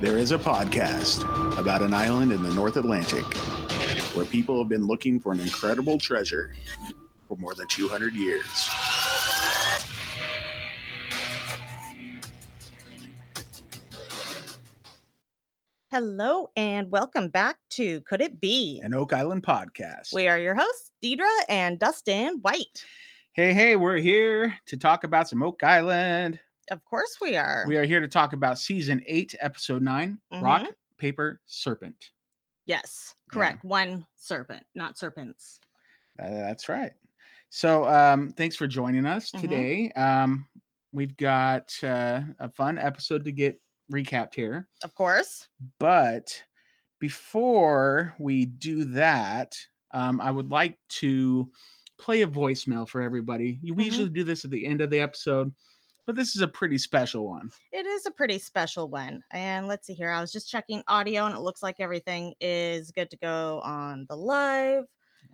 There is a podcast about an island in the North Atlantic where people have been looking for an incredible treasure for more than 200 years. Hello and welcome back to Could It Be? An Oak Island podcast. We are your hosts, Deidre and Dustin White. Hey, hey, we're here to talk about some Oak Island. Of course we are. We are here to talk about season eight, episode 9 Rock, Mhm. Paper, Serpent. yes, Yeah. correct. One serpent, not serpents. Uh, that's right. So, um, thanks for joining us Mhm. today. Um, we've got uh, a fun episode to get recapped here. Of course. But before we do that, um, I would like to play a voicemail for everybody. You- We Mhm. usually do this at the end of the episode, but this is a pretty special one. It is a pretty special one. And let's see here. I was just checking audio and it looks like everything is good to go on the live.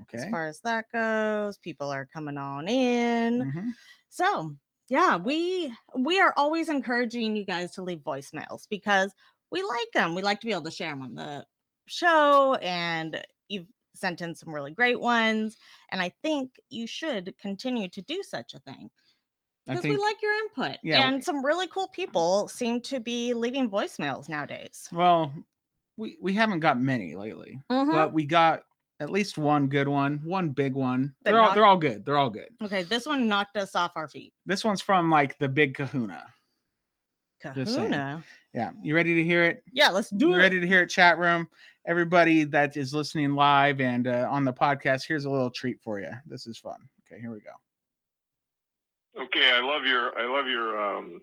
Okay. As far as that goes, people are coming on in. Mhm. So yeah, we we are always encouraging you guys to leave voicemails because we like them. We like to be able to share them on the show, and you've sent in some really great ones. And I think you should continue to do such a thing because we like your input. Yeah. And some really cool people seem to be leaving voicemails nowadays. Well, we we haven't got many lately, Mhm. but we got at least one good one, one big one. That They're all they're all good. They're all good. Okay, this one knocked us off our feet. This one's from like the Big Kahuna. Kahuna. Yeah, you ready to hear it? Yeah, let's do you it. ready to hear it, chat room? Everybody that is listening live and uh, on the podcast, here's a little treat for you. This is fun. Okay, here we go. Okay, I love your I love your um,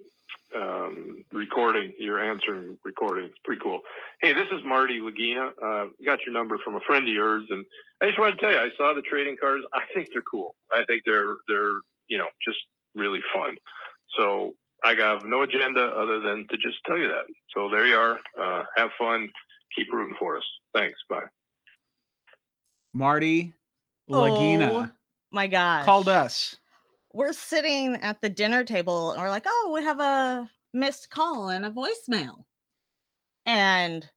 um, recording, your answering recording. It's pretty cool. Hey, this is Marty Lagina. Uh, got your number from a friend of yours, and I just wanted to tell you, I saw the trading cards. I think they're cool. I think they're they're you know just really fun. So I have no agenda other than to just tell you that. So there you are. Uh, have fun. Keep rooting for us. Thanks. Bye. Marty Lagina Oh my God. called us. We're sitting at the dinner table and we're like, oh, we have a missed call and a voicemail. And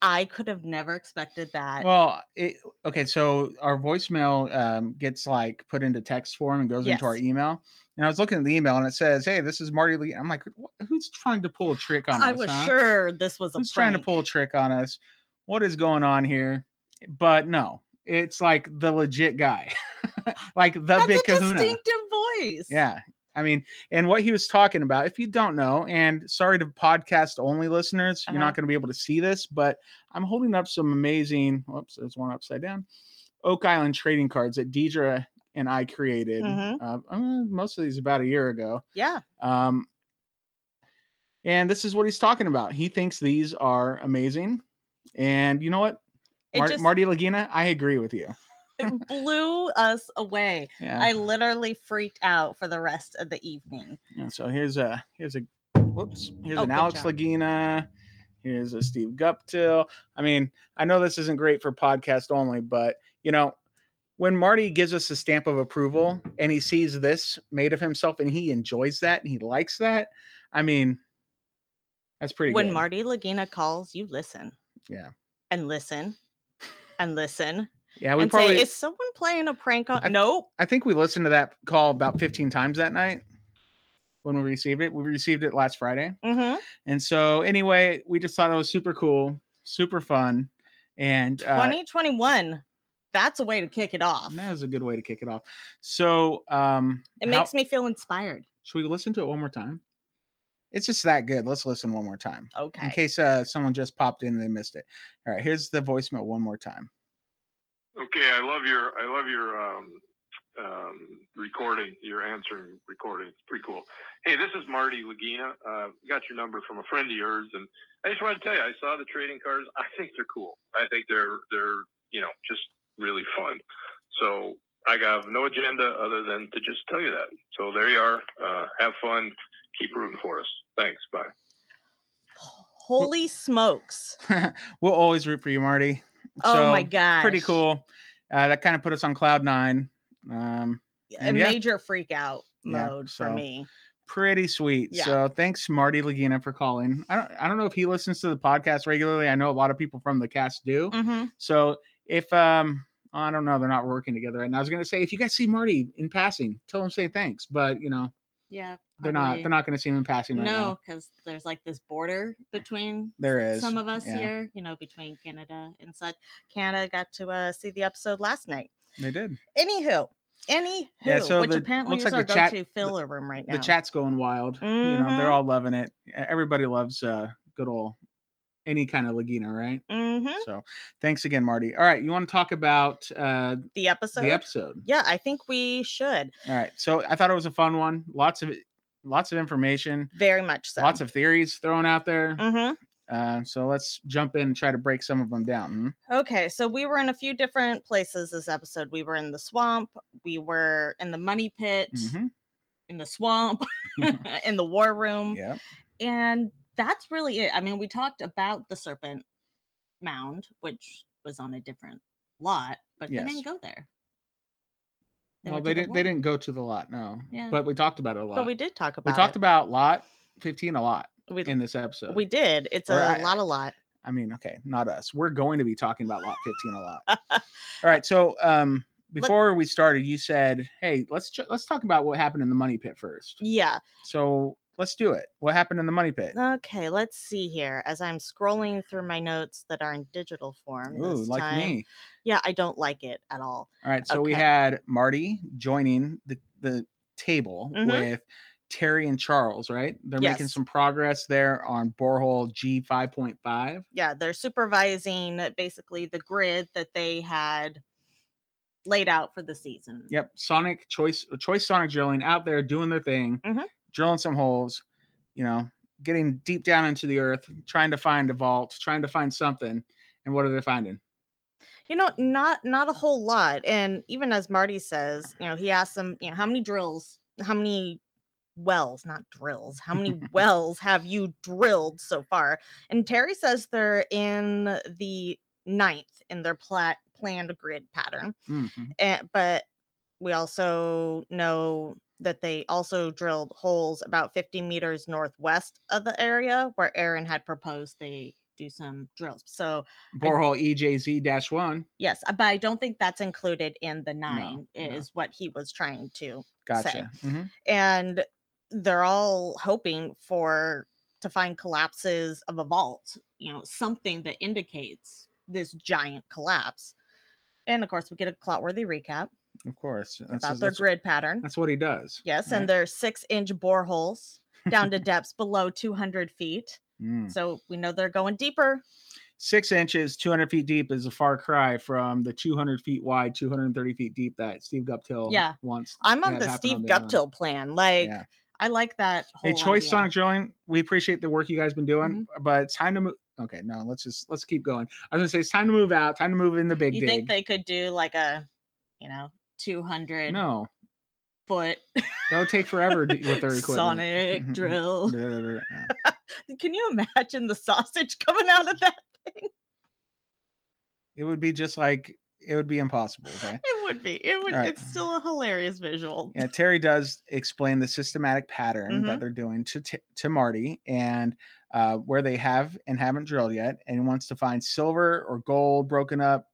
I could have never expected that. Well, it, okay, so our voicemail um, gets like put into text form and goes into our email. And I was looking at the email and it says, "Hey, this is Marty Lee." I'm like, "Who's trying to pull a trick on I us?" I was huh? sure this was a Who's trying to pull a trick on us? What is going on here? But no, it's like the legit guy, like the That's big Kahuna. distinctive voice. Yeah. I mean, and what he was talking about, if you don't know, and sorry to podcast only listeners, you're Uh-huh. not going to be able to see this, but I'm holding up some amazing, whoops, there's one upside down, Oak Island trading cards that Deidre and I created. Mhm. Uh, uh, most of these about a year ago. Yeah. Um, and this is what he's talking about. He thinks these are amazing. And you know what? Mar- just Marty Lagina, I agree with you. it blew us away. Yeah. I literally freaked out for the rest of the evening. Yeah, so here's a here's a whoops here's Oh, an Alex job. Lagina. Here's a Steve Guptill. I mean, I know this isn't great for podcast only, but you know, when Marty gives us a stamp of approval and he sees this made of himself and he enjoys that and he likes that, I mean, that's pretty when good. Marty Lagina calls, you listen yeah, and listen and listen yeah, we probably. say, is someone playing a prank on? I- nope. I think we listened to that call about 15 times that night when we received it. We received it last Friday. Mm-hmm. And so, anyway, we just thought it was super cool, super fun, and uh, 2021. That's a way to kick it off. That is a good way to kick it off. So, um, It how- makes me feel inspired. should we listen to it one more time? It's just that good. Let's listen one more time Okay. in case uh, someone just popped in and they missed it. All right, here's the voicemail one more time. Okay, I love your I love your um, um, recording, your answering recording. It's pretty cool. Hey, this is Marty Lagina. Uh, got your number from a friend of yours, and I just wanted to tell you, I saw the trading cards. I think they're cool. I think they're they're you know just really fun. So I have no agenda other than to just tell you that. So there you are. Uh, have fun. Keep rooting for us. Thanks. Bye. Holy smokes. we'll always root for you, Marty. oh my So, gosh. Pretty cool. Uh, that kind of put us on cloud nine. Um, A yeah. major freak out Yeah, mode for me. pretty sweet. Yeah. So thanks, Marty Lagina, for calling. I don't I don't know if he listens to the podcast regularly. I know a lot of people from the cast do. hmm So if um I don't know, they're not working together right now. I was gonna say if you guys see Marty in passing, tell him say thanks. But you know, Yeah. They're not they're not gonna see him in passing right. No, because there's like this border between There is some of us yeah, here, you know, between Canada and such. Canada got to uh, see the episode last night. They did. Anywho, anywho, Yeah, so which the- apparently looks is like our the go-to filler room right now. The chat's going wild. You know, they're all loving it. Everybody loves uh good old any kind of Lagina, right? hmm So thanks again, Marty. All right, you want to talk about uh The episode. the episode? Yeah, I think we should All right. So I thought it was a fun one. Lots of lots of information, very much so. lots of theories thrown out there. hmm Uh, so let's jump in and try to break some of them down. hmm? Okay, so we were in a few different places this episode. We were in the swamp. We were in the money pit. Mhm. In the swamp. in the war room. Yeah. and that's really it. I mean, we talked about the serpent mound, which was on a different lot, but Yes. they didn't go there. Well, they didn't. They didn't go to the lot. No. Yeah. But we talked about it a lot. But we did talk about we talked it. about lot fifteen a lot we, in this episode. we did. It's a I- lot, a lot. I mean, okay, not us. We're going to be talking about lot 15 a lot. All right. So, um, before we started, you said, "Hey, let's ch- let's talk about what happened in the money pit first. Yeah. So let's do it. What happened in the money pit? Okay. Let's see here. As I'm scrolling through my notes that are in digital form. Ooh, this like time. me. Yeah, I don't like it at all. All right. So we had Marty joining the the table Mhm. with Terry and Charles. Right. They're making some progress there on borehole G five point five. Yeah, they're supervising basically the grid that they had laid out for the season. Yep. Sonic choice choice Sonic drilling out there doing their thing, Mhm. Drilling some holes. You know, getting deep down into the earth, trying to find a vault, trying to find something. And what are they finding? You know, not not a whole lot. And even as Marty says, you know, he asked them, you know, how many drills, how many wells, not drills, how many wells have you drilled so far? And Terry says they're in the ninth in their plat planned grid pattern. Mhm. And, but we also know that they also drilled holes about 50 meters northwest of the area where Aaron had proposed they do some drills. So Borehole EJZ dash one. Yes, uh, but I don't think that's included in the nine, no. is what he was trying to. Say. Gotcha. Mhm. And they're all hoping for to find collapses of a vault, you know, something that indicates this giant collapse. And of course, we get a clotworthy recap Of course. That's, about their that's, grid pattern. that's what he does. Yes, right? and they're six inch boreholes down to depths below 200 feet. Mm. So we know they're going deeper. Six inches, 200 feet deep is a far cry from the 200 feet wide, 230 feet deep that Steve Guptill Yeah. wants. I'm on the Steve on the island. Guptill plan. Like, Yeah. I like that. Hey, Choice idea. Sonic Drilling, we appreciate the work you guys been doing, Mm-hmm. but it's time to move. Okay, no, let's just let's keep going. I was gonna say it's time to move out, time to move in the big you dig. think they could do like a you know 200 no, foot that would take forever to- with their equipment. sonic drill can you imagine the sausage coming out of that thing? It would be just like it would be impossible. Okay. it would be it would Right. it's still a hilarious visual Yeah, Terry does explain the systematic pattern Mhm. that they're doing to to Marty and uh, where they have and haven't drilled yet, and wants to find silver or gold broken up,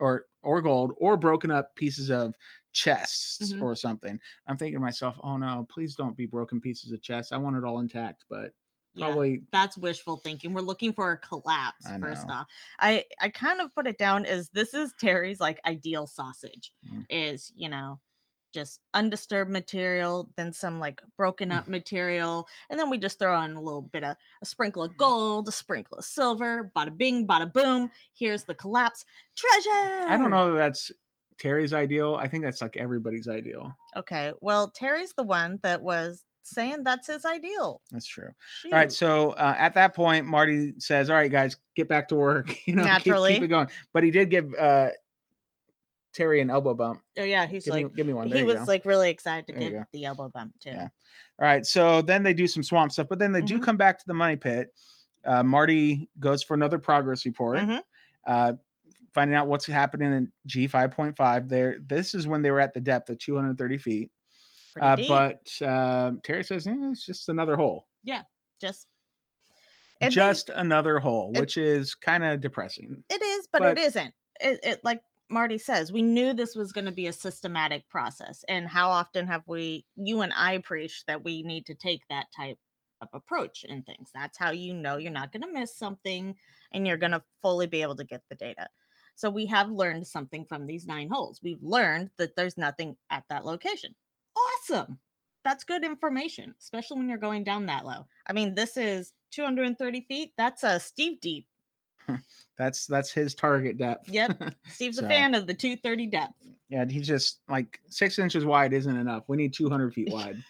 or or gold or broken up pieces of chests Mhm. or something. I'm thinking to myself, oh no, please don't be broken pieces of chests. I want it all intact, but Yeah, probably that's wishful thinking we're looking for a collapse first off i i kind of put it down as this is terry's like ideal sausage Mm. is you know just undisturbed material then some like broken Mm. up material and then we just throw on a little bit of a sprinkle Mm. of gold a sprinkle of silver bada bing bada boom here's the collapse treasure I don't know that that's Terry's ideal. I think that's like everybody's ideal. okay well terry's the one that was saying that's his ideal That's true. All right. So uh, at that point, Marty says, "All right, guys, get back to work. You know, keep- keep, it going." But he did give uh, Terry an elbow bump. oh yeah he's Give, like me, give me one. There he was go. like really excited to There get the elbow bump too Yeah. All right. So then they do some swamp stuff, but then they do Mhm. come back to the money pit. Uh, Marty goes for another progress report, Mhm. uh, finding out what's happening in G five point five. There, this is when they were at the depth of two hundred thirty feet. Uh, but uh, Terry says "Eh, it's just another hole, Yeah, just just another hole, which is kind of depressing. it is, but, but- it isn't. It, it like Marty says, we knew this was going to be a systematic process. And how often have we, you and I, preached that we need to take that type of approach in things? That's how you know you're not going to miss something and you're going to fully be able to get the data. So we have learned something from these nine holes. We've learned that there's nothing at that location. Awesome. That's good information, especially when you're going down that low. I mean, this is 230 feet. That's a Steve deep. That's that's his target depth. Yep. Steve's So- a fan of the 230 depth. Yeah, he's just like six inches wide isn't enough. We need 200 feet wide.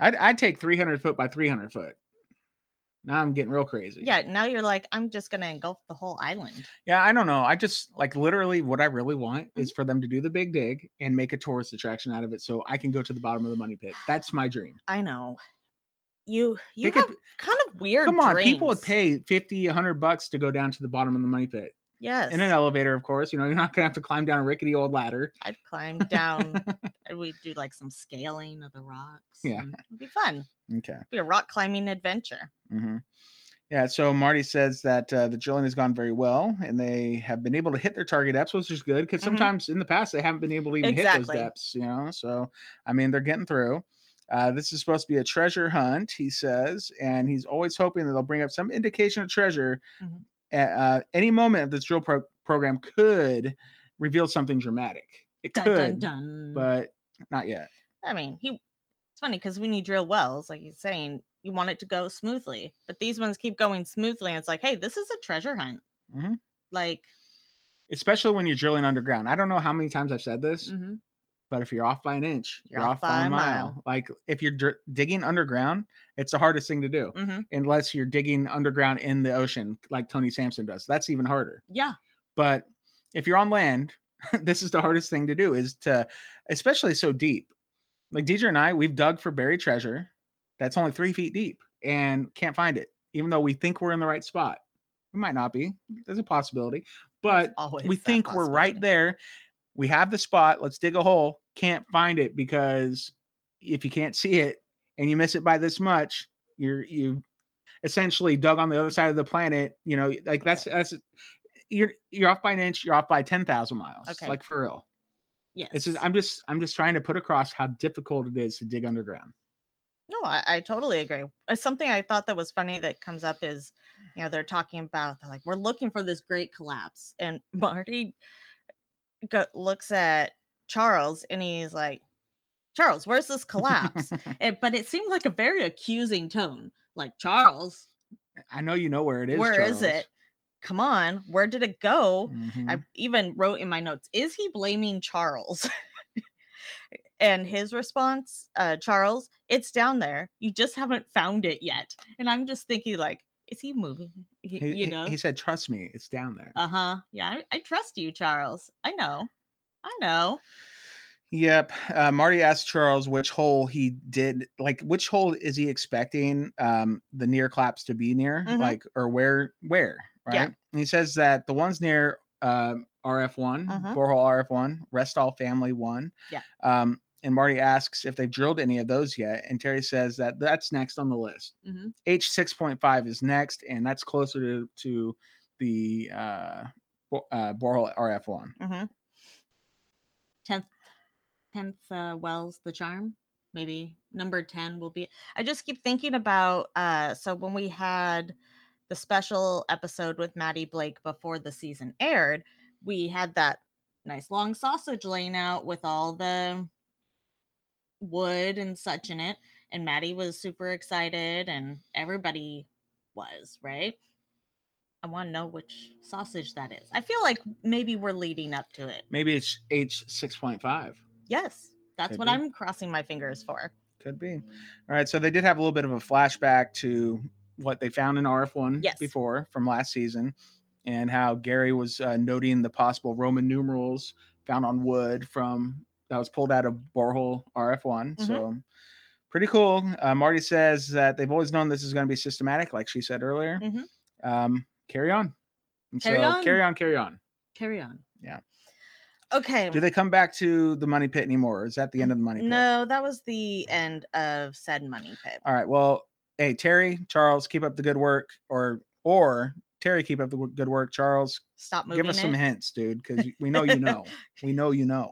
I'd, I'd take 300 foot by 300 foot. Now I'm getting real crazy. Yeah, now you're like, I'm just gonna engulf the whole island. Yeah, I don't know. I just like literally what I really want Mm-hmm. is for them to do the big dig and make a tourist attraction out of it so I can go to the bottom of the money pit. That's my dream. I know. You you They could- have kind of weird. Come on, people would pay 50, 100 bucks to go down to the bottom of the money pit Yes, in an elevator, of course. You know, you're not going to have to climb down a rickety old ladder. I'd climb down. and we'd do like some scaling of the rocks. Yeah. it'd be fun. Okay. be a rock climbing adventure. Mm-hmm. Yeah, so Marty says that uh, the drilling has gone very well, and they have been able to hit their target depths, which is good because Mhm. sometimes in the past they haven't been able to even hit those depths. You know, so I mean they're getting through. Uh, this is supposed to be a treasure hunt, he says, and he's always hoping that they'll bring up some indication of treasure. Mhm. At uh, any moment of this drill pro- program could reveal something dramatic. It Dun, could, dun, dun. but not yet. I mean, he. It's funny because when you drill wells, like he's saying, you want it to go smoothly, but these ones keep going smoothly, and it's like, hey, this is a treasure hunt. Mhm. Like, Especially when you're drilling underground. I don't know how many times I've said this. mhm, but if you're off by an inch, you're, off, by a mile. Like if you're digging underground, it's the hardest thing to do, mhm. unless you're digging underground in the ocean, like Tony Sampson does. That's even harder. yeah, But if you're on land, this is the hardest thing to do is to, especially so deep. Like Deidre and I, we've dug for buried treasure that's only three feet deep and can't find it, even though we think we're in the right spot. We might not be. There's a possibility, but we think we're right there. We have the spot. Let's dig a hole. Can't find it because if you can't see it and you miss it by this much, you're you essentially dug on the other side of the planet. You know, like that's that's you're you're off by an inch. You're off by ten thousand miles. Okay. like for real. Yes. It's just I'm just I'm just trying to put across how difficult it is to dig underground. No, I, I totally agree. Something I thought that was funny that comes up is, you know, they're talking about they're like we're looking for this great collapse, and Marty go, looks at Charles and he's like, Charles, where's this collapse? and, but it seemed like a very accusing tone, like Charles, I know you know where it is. where is Charles. it? Come on, where did it go? Mhm. I even wrote in my notes, is he blaming Charles? and his response, uh, Charles, it's down there. You just haven't found it yet. And I'm just thinking, like, is he moving? He- He, you know? he said, "Trust me, it's down there." Uh huh. Yeah, I, I trust you, Charles. I know. I know. Yep. Uh, Marty asked Charles which hole he did, like which hole is he expecting um, the near claps to be near, Mhm. like or where where, right? Yeah. And he says that the ones near um, RF one, Mhm. borehole RF one, Restall family one. Yeah. Um, and Marty asks if they've drilled any of those yet, and Terry says that that's next on the list. hmm H six point five is next, and that's closer to to the uh, bo- uh, borehole RF one. hmm Tenth, tenth uh, Wells, the charm. Maybe number ten will be. I just keep thinking about. uh So when we had the special episode with Matty Blake before the season aired, we had that nice long sausage laying out with all the wood and such in it, and Matty was super excited, and everybody was right. I want to know which sausage that is. I feel like maybe we're leading up to it. Maybe it's H six point five. Yes, that's Could what be. I'm crossing my fingers for. Could be. All right. So they did have a little bit of a flashback to what they found in RF1 Yes. before from last season and how Gary was uh, noting the possible Roman numerals found on wood from that was pulled out of borehole RF1. Mhm. So pretty cool. Uh, Marty says that they've always known this is going to be systematic, like she said earlier. Mhm. Um, carry on. And Carry so on. Carry on. Carry on. Carry on. Yeah. Okay. Do they come back to the money pit anymore? Is that the end of the money pit? No, that was the end of said money pit. All right. Well, hey, Terry, Charles, keep up the good work, or or Terry, keep up the good work. Charles, Stop moving give us it. some hints, dude, because we know you know. we know you know.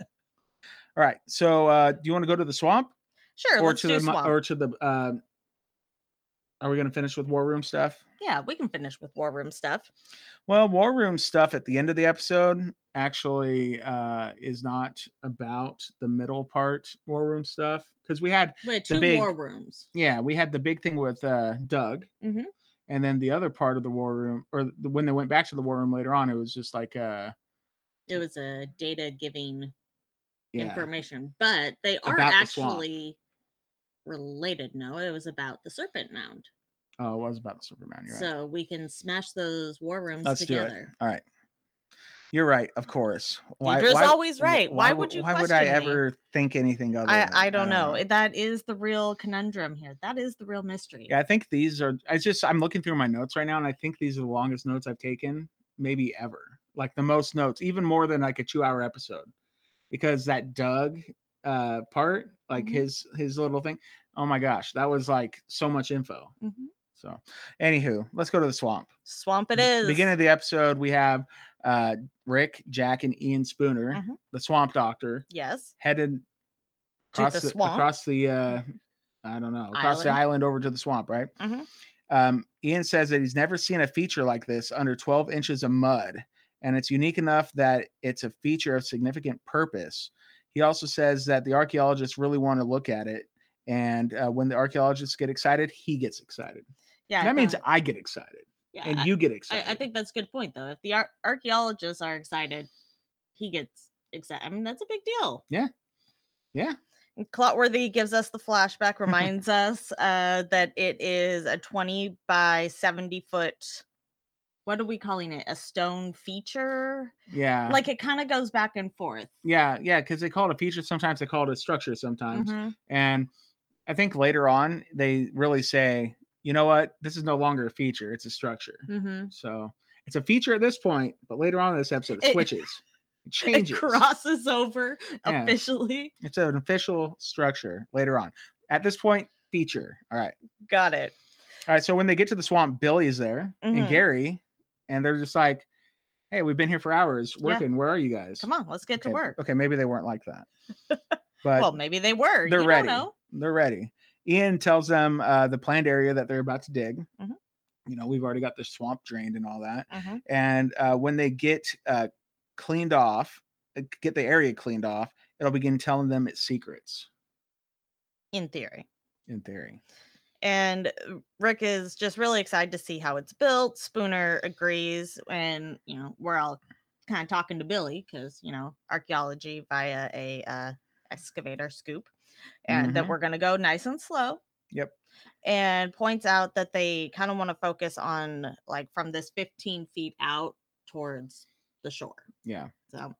All right. So, uh, do you want to go to the swamp Sure, or let's to do the swamp. or to the? Uh, are we going to finish with war room stuff? yeah, we can finish with war room stuff. Well, war room stuff at the end of the episode actually uh, is not about the middle part war room stuff because we had The two big- war rooms. yeah we had the big thing with uh, Doug, Mhm. and then the other part of the war room or the, when they went back to the war room later on, it was just like uh, It was a data giving yeah information, but they are About the actually related. No, it was about the serpent mound. oh it was about the Superman. You're right. So we can smash those war rooms Let's do it. together. All right. You're right, of course. Deidre's always right. Why would you Why would I question me? ever think anything other? I, than- I don't know. That is the real conundrum here. That is the real mystery. Yeah, I think these are. I just I'm looking through my notes right now, and I think these are the longest notes I've taken, maybe ever. Like the most notes, even more than like a two hour episode, because that Doug uh part, like Mhm. his his little thing. Oh my gosh, that was like so much info. Mhm. So, anywho, let's go to the swamp. Swamp it is. Beginning of the episode, we have uh Rick, Jack, and Ian Spooner, Mhm. the swamp doctor, Yes. headed To across the the, swamp. across the uh I don't know, across the Island. island over to the swamp, right? Mhm. Um, Ian says that he's never seen a feature like this under 12 inches of mud, and it's unique enough that it's a feature of significant purpose. He also says that the archaeologists really want to look at it, and uh, when the archaeologists get excited, he gets excited. Yeah. that means I get excited, yeah, and you get excited. I think that's a good point, though. If the ar- archaeologists are excited, he gets excited. I mean, that's a big deal. Yeah. Yeah. And Clotworthy gives us the flashback, reminds us uh, that it is a 20 by 70 foot. What are we calling it? A stone feature? yeah, Like it kind of goes back and forth. yeah, yeah, because they call it a feature. Sometimes they call it a structure. Sometimes, Mhm. And I think later on they really say, you know what, this is no longer a feature; it's a structure. Mhm. So it's a feature at this point, but later on in this episode, it It- switches, it It changes. crosses over Yeah. officially. It's an official structure later on. At this point, feature. All right, Got it. all right. So when they get to the swamp, Billy is there and Mhm. Gary, and they're just like, "Hey, we've been here for hours Yeah. working. Where are you guys?" Come on, let's get okay, to work. Okay, maybe they weren't like that, but well, maybe they were. they're you ready. They're ready. Ian tells them uh, the planned area that they're about to dig. Mhm. You know, we've already got the swamp drained and all that. Mhm. And uh, when they get uh, cleaned off, uh, get the area cleaned off, it'll begin telling them its secrets. In theory. In theory, and uh, Rick is just really excited to see how it's built. Spooner agrees, and you know we're all kind of talking to Billy because you know archaeology via a uh, excavator scoop, and that Mhm. we're going to go nice and slow. Yep. And points out that they kind of want to focus on like from this 15 feet out towards the shore. yeah, So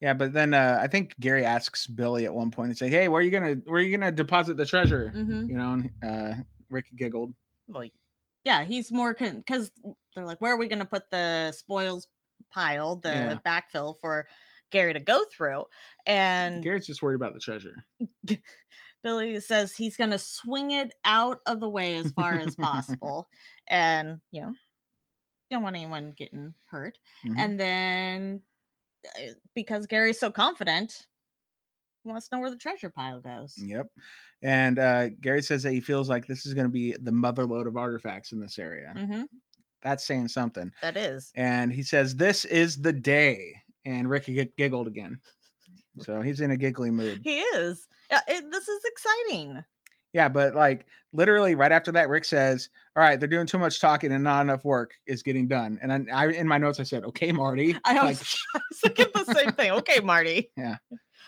yeah. But then uh, I think Gary asks Billy at one point and say, "Hey, where are you gonna where are you gonna deposit the treasure?" mhm. You know, and uh, Rick giggled. like yeah he's more because they're like where are we going to put the spoils pile the Yeah. backfill for gary to go through and Gary's just worried about the treasure. billy says he's going to swing it out of the way as far as possible and you know don't want anyone getting hurt Mhm. and then uh, because gary's so confident he wants to know where the treasure pile goes Yep. And uh, Gary says that he feels like this is going to be the motherload of artifacts in this area. hmm That's saying something. that is And he says, This is the day. And Ricky giggled again. So he's in a giggly mood. he is Yeah, it, this is exciting Yeah, but like literally right after that, Rick says, All right, they're doing too much talking and not enough work is getting done. And then I, in my notes, I said, Okay, Marty. I like, was, I was thinking the same thing. Okay, Marty, Yeah,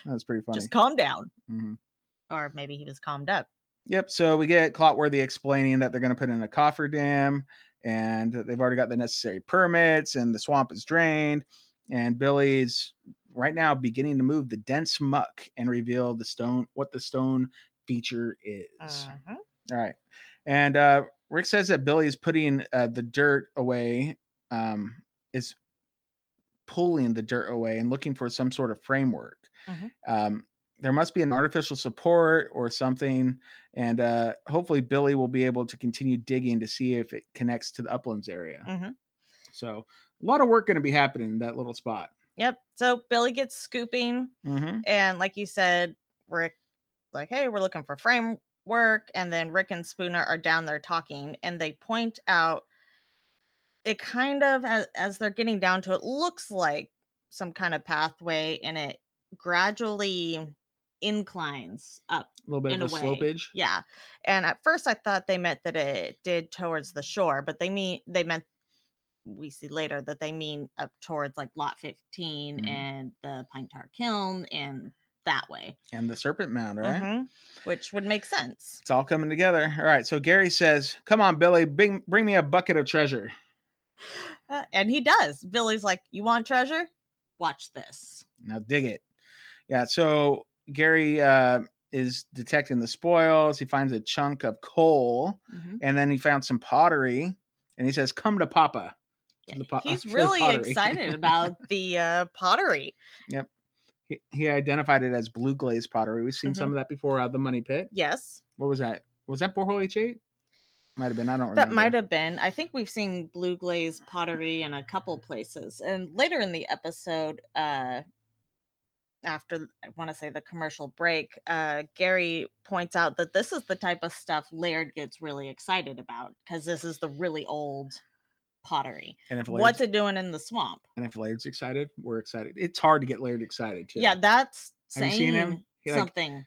that's pretty funny. just calm down. Mhm. Or maybe he was calmed up. Yep. So we get Clotworthy explaining that they're going to put in a coffer dam and they've already got the necessary permits and the swamp is drained. And Billy's right now beginning to move the dense muck and reveal the stone, what the stone feature is. Mhm. All right. And uh, Rick says that Billy is putting uh, the dirt away, um, is pulling the dirt away and looking for some sort of framework. Mhm. Um, there must be an artificial support or something, and uh, hopefully Billy will be able to continue digging to see if it connects to the uplands area. Mhm. So a lot of work going to be happening in that little spot. Yep. So Billy gets scooping, hmm and like you said, Rick, like, hey, we're looking for framework, and then Rick and Spooner are down there talking, and they point out it kind of as, as they're getting down to it looks like some kind of pathway, and it gradually inclines up A little bit In of a a way, slopage. Yeah. And at first I thought they meant that it did towards the shore, but they mean they meant we see later that they mean up towards like lot 15 Mhm. and the pine tar kiln and that way. And the serpent mound, right? Mhm, Which would make sense. It's all coming together. All right. So Gary says, Come on, Billy, bring bring me a bucket of treasure. Uh, and he does. Billy's like, You want treasure? Watch this. Now dig it. Yeah. So Gary uh, is detecting the spoils. He finds a chunk of coal, Mhm. and then he found some pottery, and he says, "Come to Papa." The po- He's really excited about the uh, pottery. Yep. He, he identified it as blue glaze pottery. We've seen some Mm-hmm. of that before out of the money pit. Yes. What was that? Was that borehole H eight? Might have been. I don't remember. That might have been. I think we've seen blue glaze pottery in a couple places. And later in the episode, uh after I want to say the commercial break, uh Gary points out that this is the type of stuff Laird gets really excited about because this is the really old pottery. And if What's it doing in the swamp? and if Laird's excited, we're excited. It's hard to get Laird excited too. Yeah, that's Have saying seen him? He, like, something.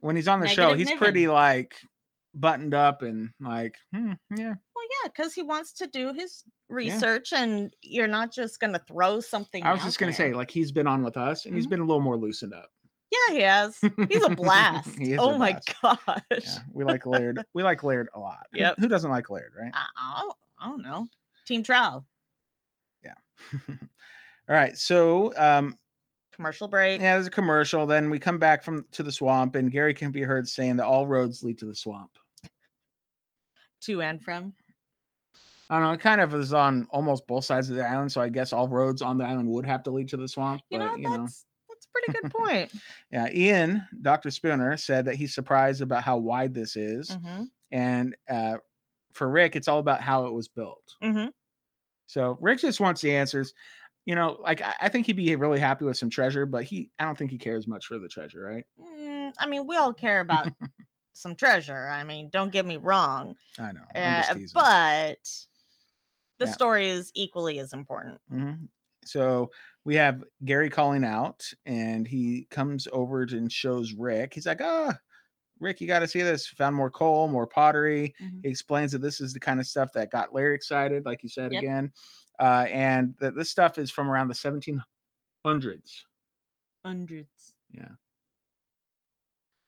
when he's on the show, Negative he's Niven. pretty like buttoned up and like, hmm, yeah, Well, yeah, because he wants to do his research, and you're not just to throw something. I was out just gonna there. say, like he's been on with us and he's Mhm. been a little more loosened up. Yeah, he has. He's a blast. He is a oh my blast. gosh. Yeah, we like Laird. we like Laird a lot. Who- Yep. Who, doesn't like Laird, right? I, I, don't, I don't know. Team Trial, Yeah. All right. So um commercial break. yeah, there's a commercial. Then we come back from to the swamp, and Gary can be heard saying that all roads lead to the swamp. To and from. I don't know. It kind of is on almost both sides of the island, so I guess all roads on the island would have to lead to the swamp. You but know, you that's know, that's a pretty good point. yeah. Ian, Doctor Spooner, said that he's surprised about how wide this is, hmm and uh, for Rick, it's all about how it was built. hmm So Rick just wants the answers. You know, like I, I think he'd be really happy with some treasure, but he I don't think he cares much for the treasure, right? Mm, I mean, we all care about some treasure. I mean, don't get me wrong. I know. Uh, but the Yeah. story is equally as important. Mhm. So we have Gary calling out, and he comes over and shows Rick. He's like, "Ah, Rick, you got to see this. Found more coal, more pottery." Mhm. He explains that this is the kind of stuff that got Laird excited, like you said Yep. again, uh, and that this stuff is from around the 1700s. Hundreds. Yeah.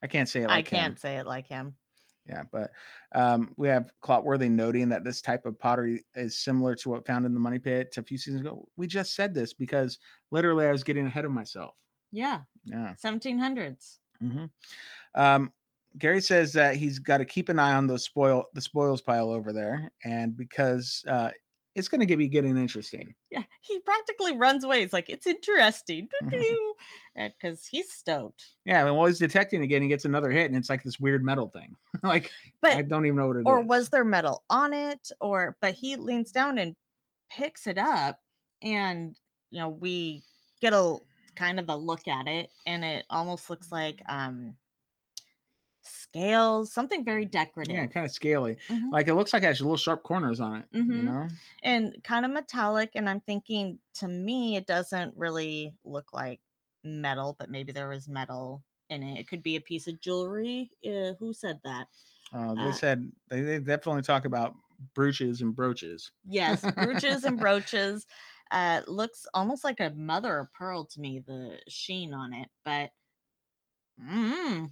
I can't say it. I Like him. can't say it like him. Yeah, but um, we have Clotworthy noting that this type of pottery is similar to what found in the money pit a few seasons ago. We just said this because literally I was getting ahead of myself. Yeah, Yeah. 1700s. Mm-hmm. Um, Gary says that he's got to keep an eye on those spoil the spoils pile over there, and because uh, it's going to get be getting interesting. Yeah, he practically runs away. He's like, it's interesting. Because he's stoked. Yeah, and while he's detecting again, he gets another hit, and it's like this weird metal thing. like but I don't even know what it is. or was there metal on it? Or, but he leans down and picks it up. And, you know, we get a kind of a look at it. And it almost looks like um scales, something very decorative. yeah, kind of scaly. Mhm. Like it looks like it has little sharp corners on it. You Mhm. know. and kind of metallic and i'm thinking to me it doesn't really look like metal but maybe there was metal in it it could be a piece of jewelry uh, who said that Uh, they Uh, said they, they definitely talk about brooches and brooches. yes brooches and brooches uh looks almost like a mother of pearl to me the sheen on it but mm,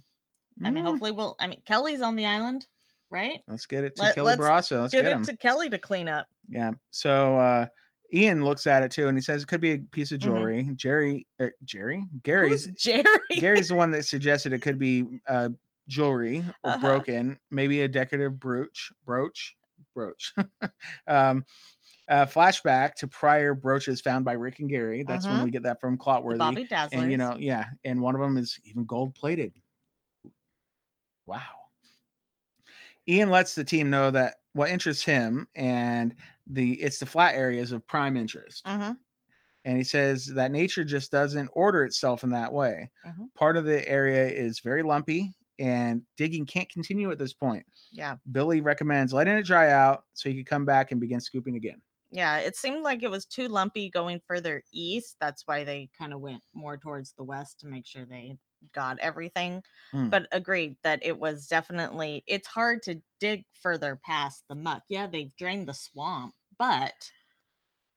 i mean hopefully we'll i mean kelly's on the island right let's get it to Let- Kelly Barrasso. Let's give get it him. to kelly to clean up Yeah. So uh Ian looks at it too, and he says it could be a piece of Mhm. jewelry. Jerry, er, Jerry, Gary's Who's jerry Gary's the one that suggested it could be uh jewelry or Uh-huh. broken, maybe a decorative brooch, brooch, brooch. um, Uh, flashback to prior brooches found by Rick and Gary. That's when Mhm. we get that from Clotworthy. Bobby Dazzlers. and you know, yeah, and one of them is even gold plated. Wow. Ian lets the team know that what interests him and the it's the flat areas of prime interest. Mhm. And he says that nature just doesn't order itself in that way. Mhm. Part of the area is very lumpy and digging can't continue at this point. Yeah. Billy recommends letting it dry out so you can come back and begin scooping again. Yeah. It seemed like it was too lumpy going further east. That's why they kind of went more towards the west to make sure they got everything. Hmm. But agreed that it was definitely, it's hard to dig further past the muck. Yeah. They've drained the swamp, but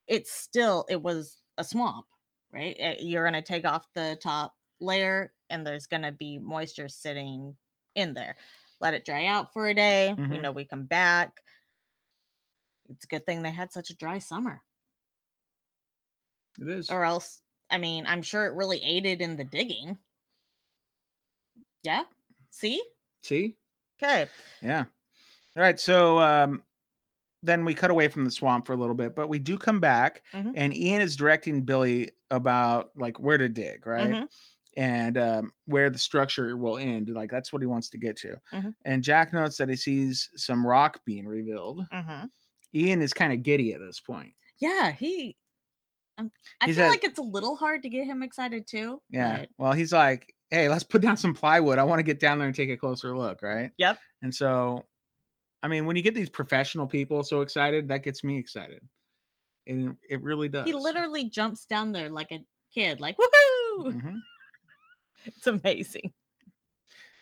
it's still, it was a swamp, right? Uh, You're going to take off the top layer and there's going to be moisture sitting in there. Let it dry out for a day. We Mhm. know we come back. It's a good thing they had such a dry summer, It is. or else, I mean, I'm sure it really aided in the digging. Yeah. See? See? Okay. Yeah. All right. So um, then we cut away from the swamp for a little bit, but we do come back, Mhm. and Ian is directing Billy about like where to dig, right? Mhm. And um, where the structure will end. Like that's what he wants to get to. Mhm. And Jack notes that he sees some rock being revealed. hmm Ian is kind of giddy at this point. Yeah, he. Um, I feel like it's a little hard to get him excited too. Yeah. but- Well, he's like, hey, let's put down some plywood. I want to get down there and take a closer look, right? Yep. And so, I mean, when you get these professional people so excited, that gets me excited. And it really does. He literally jumps down there like a kid, like woohoo! Mhm. It's amazing.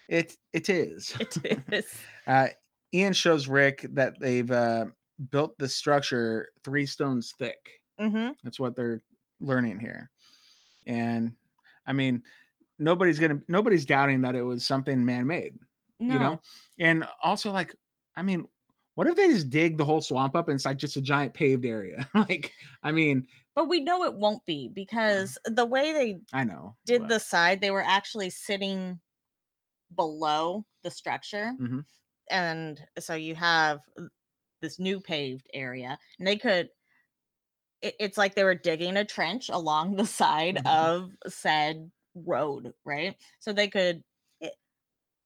It it is. It is. Uh, Ian shows Rick that they've uh, built the structure three stones thick. hmm That's what they're learning here. And I mean, nobody's gonna nobody's doubting that it was something man-made. No. you know and also like i mean what if they just dig the whole swamp up and it's like just a giant paved area like i mean but we know it won't be because the way they i know did but- the side, they were actually sitting below the structure. Mhm. And so you have this new paved area, and they could. It, it's like they were digging a trench along the side Mhm. of said road, right? So they could. It,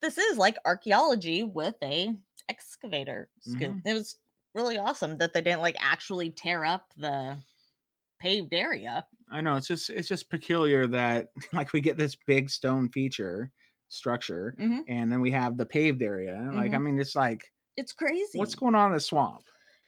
this is like archaeology with a excavator scoop. Mhm. It was really awesome that they didn't like actually tear up the paved area. i know it's just it's just peculiar that like we get this big stone feature structure Mhm. and then we have the paved area like i Mhm. mean it's like It's crazy. what's going on in the swamp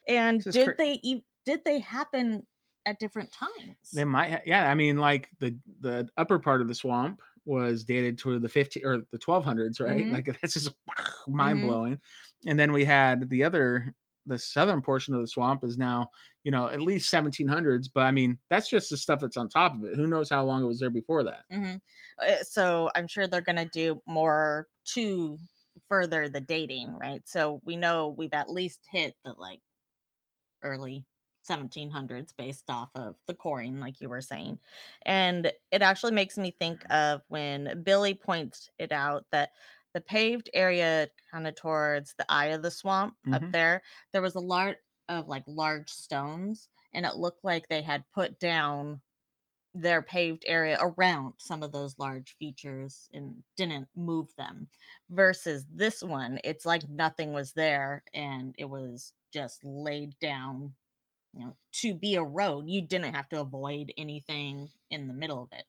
And did cra- they e- did they happen at different times? they might yeah i mean like the the upper part of the swamp was dated to the 15 or the 1200s right Mhm. like that's just mind-blowing and then we had the other the southern portion of the swamp is now you know at least 1700s but i mean that's just the stuff that's on top of it who knows how long it was there before that Mhm. Uh, So I'm sure they're gonna do more to further the dating, right? So we know we've at least hit the like early 1700s based off of the coring, like you were saying. And it actually makes me think of when Billy points it out that the paved area kind of towards the eye of the swamp up Mhm. there, there was a lot of like large stones, and it looked like they had put down their paved area around some of those large features and didn't move them versus this one it's like nothing was there and it was just laid down you know to be a road you didn't have to avoid anything in the middle of it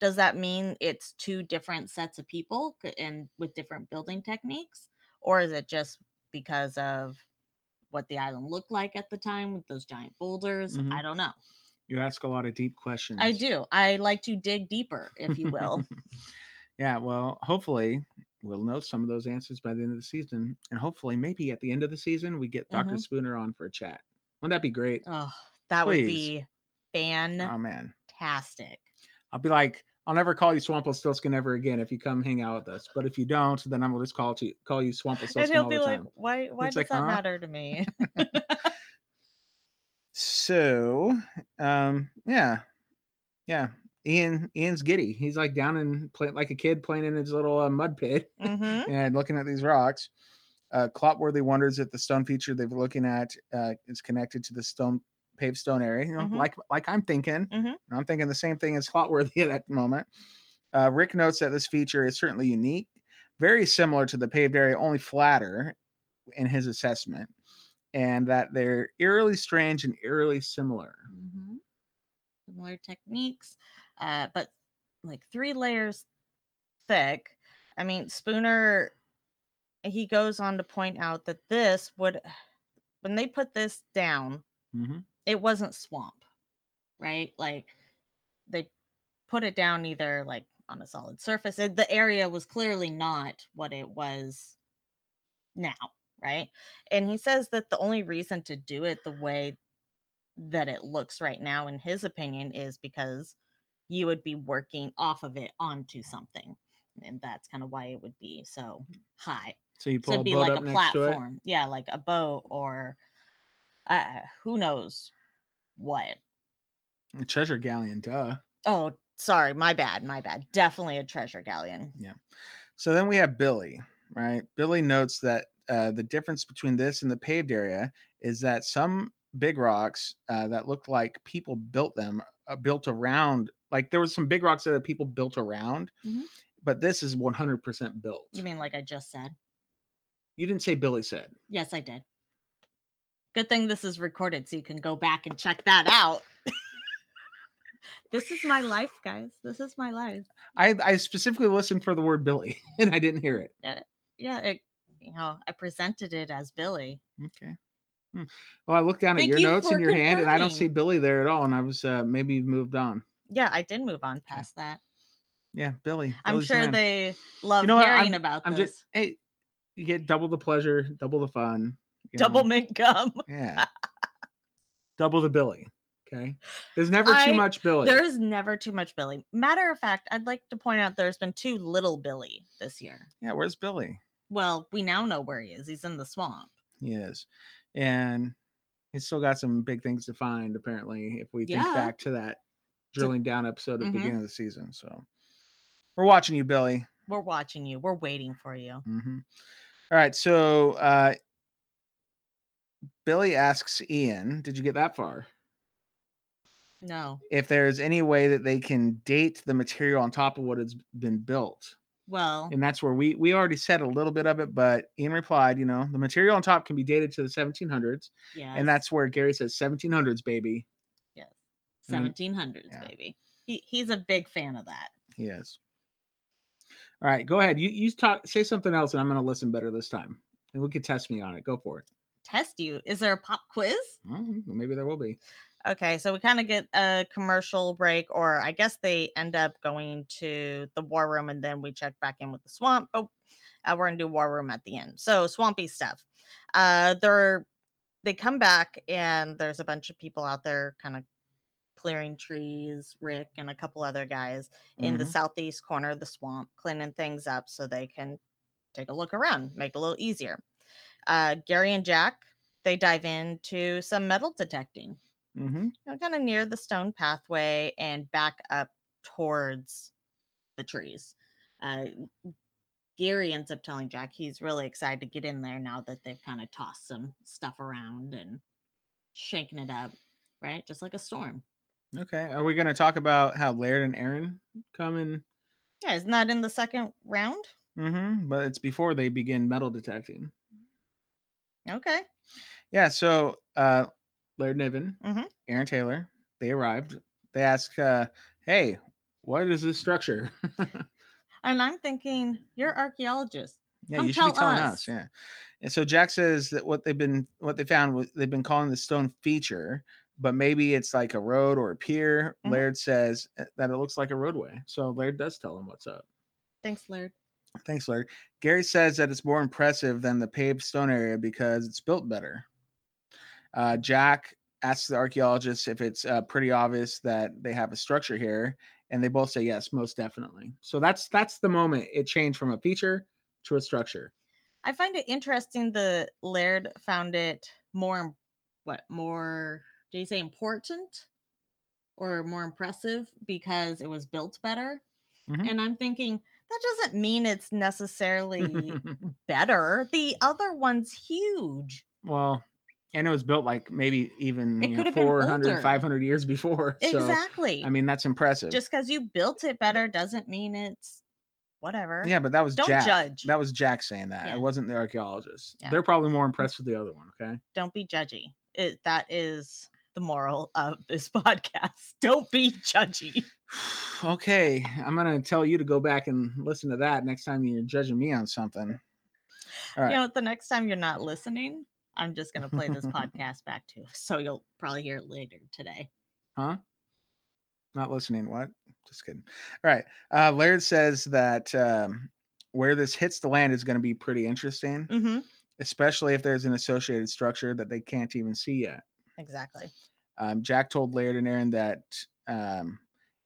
does that mean it's two different sets of people and with different building techniques or is it just because of what the island looked like at the time with those giant boulders Mhm. i don't know you ask a lot of deep questions I do. I like to dig deeper, if you will. yeah well hopefully we'll know some of those answers by the end of the season and hopefully maybe at the end of the season we get dr Mhm. spooner on for a chat wouldn't that be great oh, that would be be oh man fantastic. I'll be like, I'll never call you Swampelstiltskin ever again if you come hang out with us. But if you don't, then I'm gonna just call to call you And Swampelstiltskin he'll all be the like, time. "Why? Why It's does like, that huh? matter to me?" So, um, yeah, yeah. Ian, Ian's giddy. He's like down in play, like a kid playing in his little uh, mud pit hmm and looking at these rocks. Uh, Clotworthy wonders if the stone feature they're looking at uh, is connected to the stone paved stone area. You know, Mhm. like like I'm thinking. Mhm. And I'm thinking the same thing as Hotworthy at that moment. Uh, Rick notes that this feature is certainly unique, very similar to the paved area, only flatter in his assessment, and that they're eerily strange and eerily similar. Mhm. Similar techniques, uh, but like three layers thick. I mean, Spooner, he goes on to point out that this would, when they put this down, Mhm. it wasn't swamp, right? Like they put it down either like on a solid surface. It, the area was clearly not what it was now, right? And he says that the only reason to do it the way that it looks right now, in his opinion, is because you would be working off of it onto something. And that's kind of why it would be so high. So you So pull it'd a be like up a next to it. platform. Yeah, like a boat or uh, who knows what. A treasure galleon, duh. Oh, sorry, my bad, my bad. Definitely a treasure galleon. Yeah. So then we have Billy, right? Billy notes that uh, the difference between this and the paved area is that some big rocks uh, that look like people built them, uh, built around, like there was some big rocks that people built around, Mhm. but this is 100% built. You mean like I just said? You didn't say Billy said. Yes, I did. Good thing this is recorded so you can go back and check that out. this is my life, guys. This is my life. I, I specifically listened for the word Billy and I didn't hear it. Yeah, it, you know, I presented it as Billy. Okay. Hmm. Well, I looked down Thank at your you notes in your hand and I don't see. Billy there at all. And I was uh, maybe moved on. Yeah, I did move on past that. Yeah, Billy. I'm Billy's sure man. they love you know hearing about I'm this. just hey, you get double the pleasure, double the fun. Double know, mint gum. yeah, double the Billy. Okay, there's never I- too much Billy. There is never too much Billy. Matter of fact, I'd like to point out there's been too little Billy this year. Yeah, where's Billy? Well, we now know where he is. He's in the swamp. He is, and he's still got some big things to find. Apparently, if we think Yeah. back to that drilling down episode at the beginning of the season, so we're watching you, Billy. We're watching you. We're waiting for you. hmm All right, so uh, Billy asks Ian, "Did you get that far?" No. If there's any way that they can date the material on top of what has been built. Well, and that's where we we already said a little bit of it but ian replied you know the material on top can be dated to the 1700s yeah. and that's where gary says 1700s baby yes. Mm, 1700s, yeah. baby. He, he's a big fan of that. he is all right go ahead you you talk say something else and i'm going to listen better this time and we could test me on it go for it Test you. Is there a pop quiz? Mm, maybe there will be Okay, so we kind of get a commercial break, or I guess they end up going to the war room and then we check back in with the swamp. Oh, uh, we're gonna do war room at the end. So swampy stuff. Uh, they're they come back and there's a bunch of people out there kind of clearing trees. Rick and a couple other guys in the Mhm. southeast corner of the swamp, cleaning things up so they can take a look around, make it a little easier. Uh, Gary and Jack they dive into some metal detecting mm-hmm. you know, kind of near the stone pathway and back up towards the trees. Uh, Gary ends up telling Jack he's really excited to get in there now that they've kind of tossed some stuff around and shaking it up, right? Just like a storm. Okay are we going to talk about how laird and aaron come in Yeah, isn't that in the second round? mm-hmm. but it's before they begin metal detecting Okay. Yeah, so uh Laird Niven, Mhm. Aaron Taylor, they arrived. They ask, uh, hey, what is this structure? And I'm thinking, you're archaeologists. yeah, Come you should be telling us. us. Yeah. And so Jack says that what they've been what they found was they've been calling the stone feature, but maybe it's like a road or a pier. Mhm. Laird says uh, that it looks like a roadway. So Laird does tell him what's up. Thanks, Laird. Thanks, Laird. Gary says that it's more impressive than the paved stone area because it's built better. Uh, Jack asks the archaeologists if it's uh, pretty obvious that they have a structure here, and they both say yes, most definitely. So that's that's the moment it changed from a feature to a structure. I find it interesting the Laird found it more what more do you say important or more impressive because it was built better? Mhm. And I'm thinking that doesn't mean it's necessarily better. The other one's huge. well, and it was built like maybe even It you know, 400 500 years before so exactly. i mean that's impressive just because you built it better doesn't mean it's whatever. yeah but that was Don't jack judge. that was jack saying that Yeah. it wasn't the archaeologist Yeah. they're probably more impressed with the other one okay Don't be judgy. It that is the moral of this podcast. Don't be judgy. okay i'm gonna tell you to go back and listen to that next time you're judging me on something all right You know, the next time you're not listening, I'm just gonna play this podcast back to. So you'll probably hear it later today. Huh? Not listening. What? Just kidding. All right. Uh, Laird says that um, where this hits the land is going to be pretty interesting, Mm-hmm. especially if there's an associated structure that they can't even see yet. Exactly. Um, Jack told Laird and Aaron that um,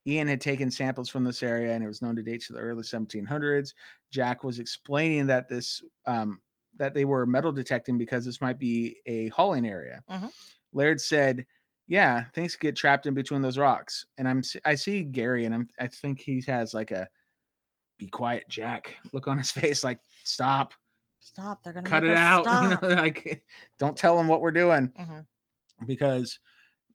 Ian had taken samples from this area and it was known to date to the early 1700s. Jack was explaining that this um, that they were metal detecting because this might be a hauling area. Mhm. Laird said, "Yeah, things get trapped in between those rocks." And I'm I see Gary and I'm I think he has like a "Be quiet, Jack" look on his face, like "Stop, Stop. They're gonna cut it out," you know, like don't tell them what we're doing Mhm. Because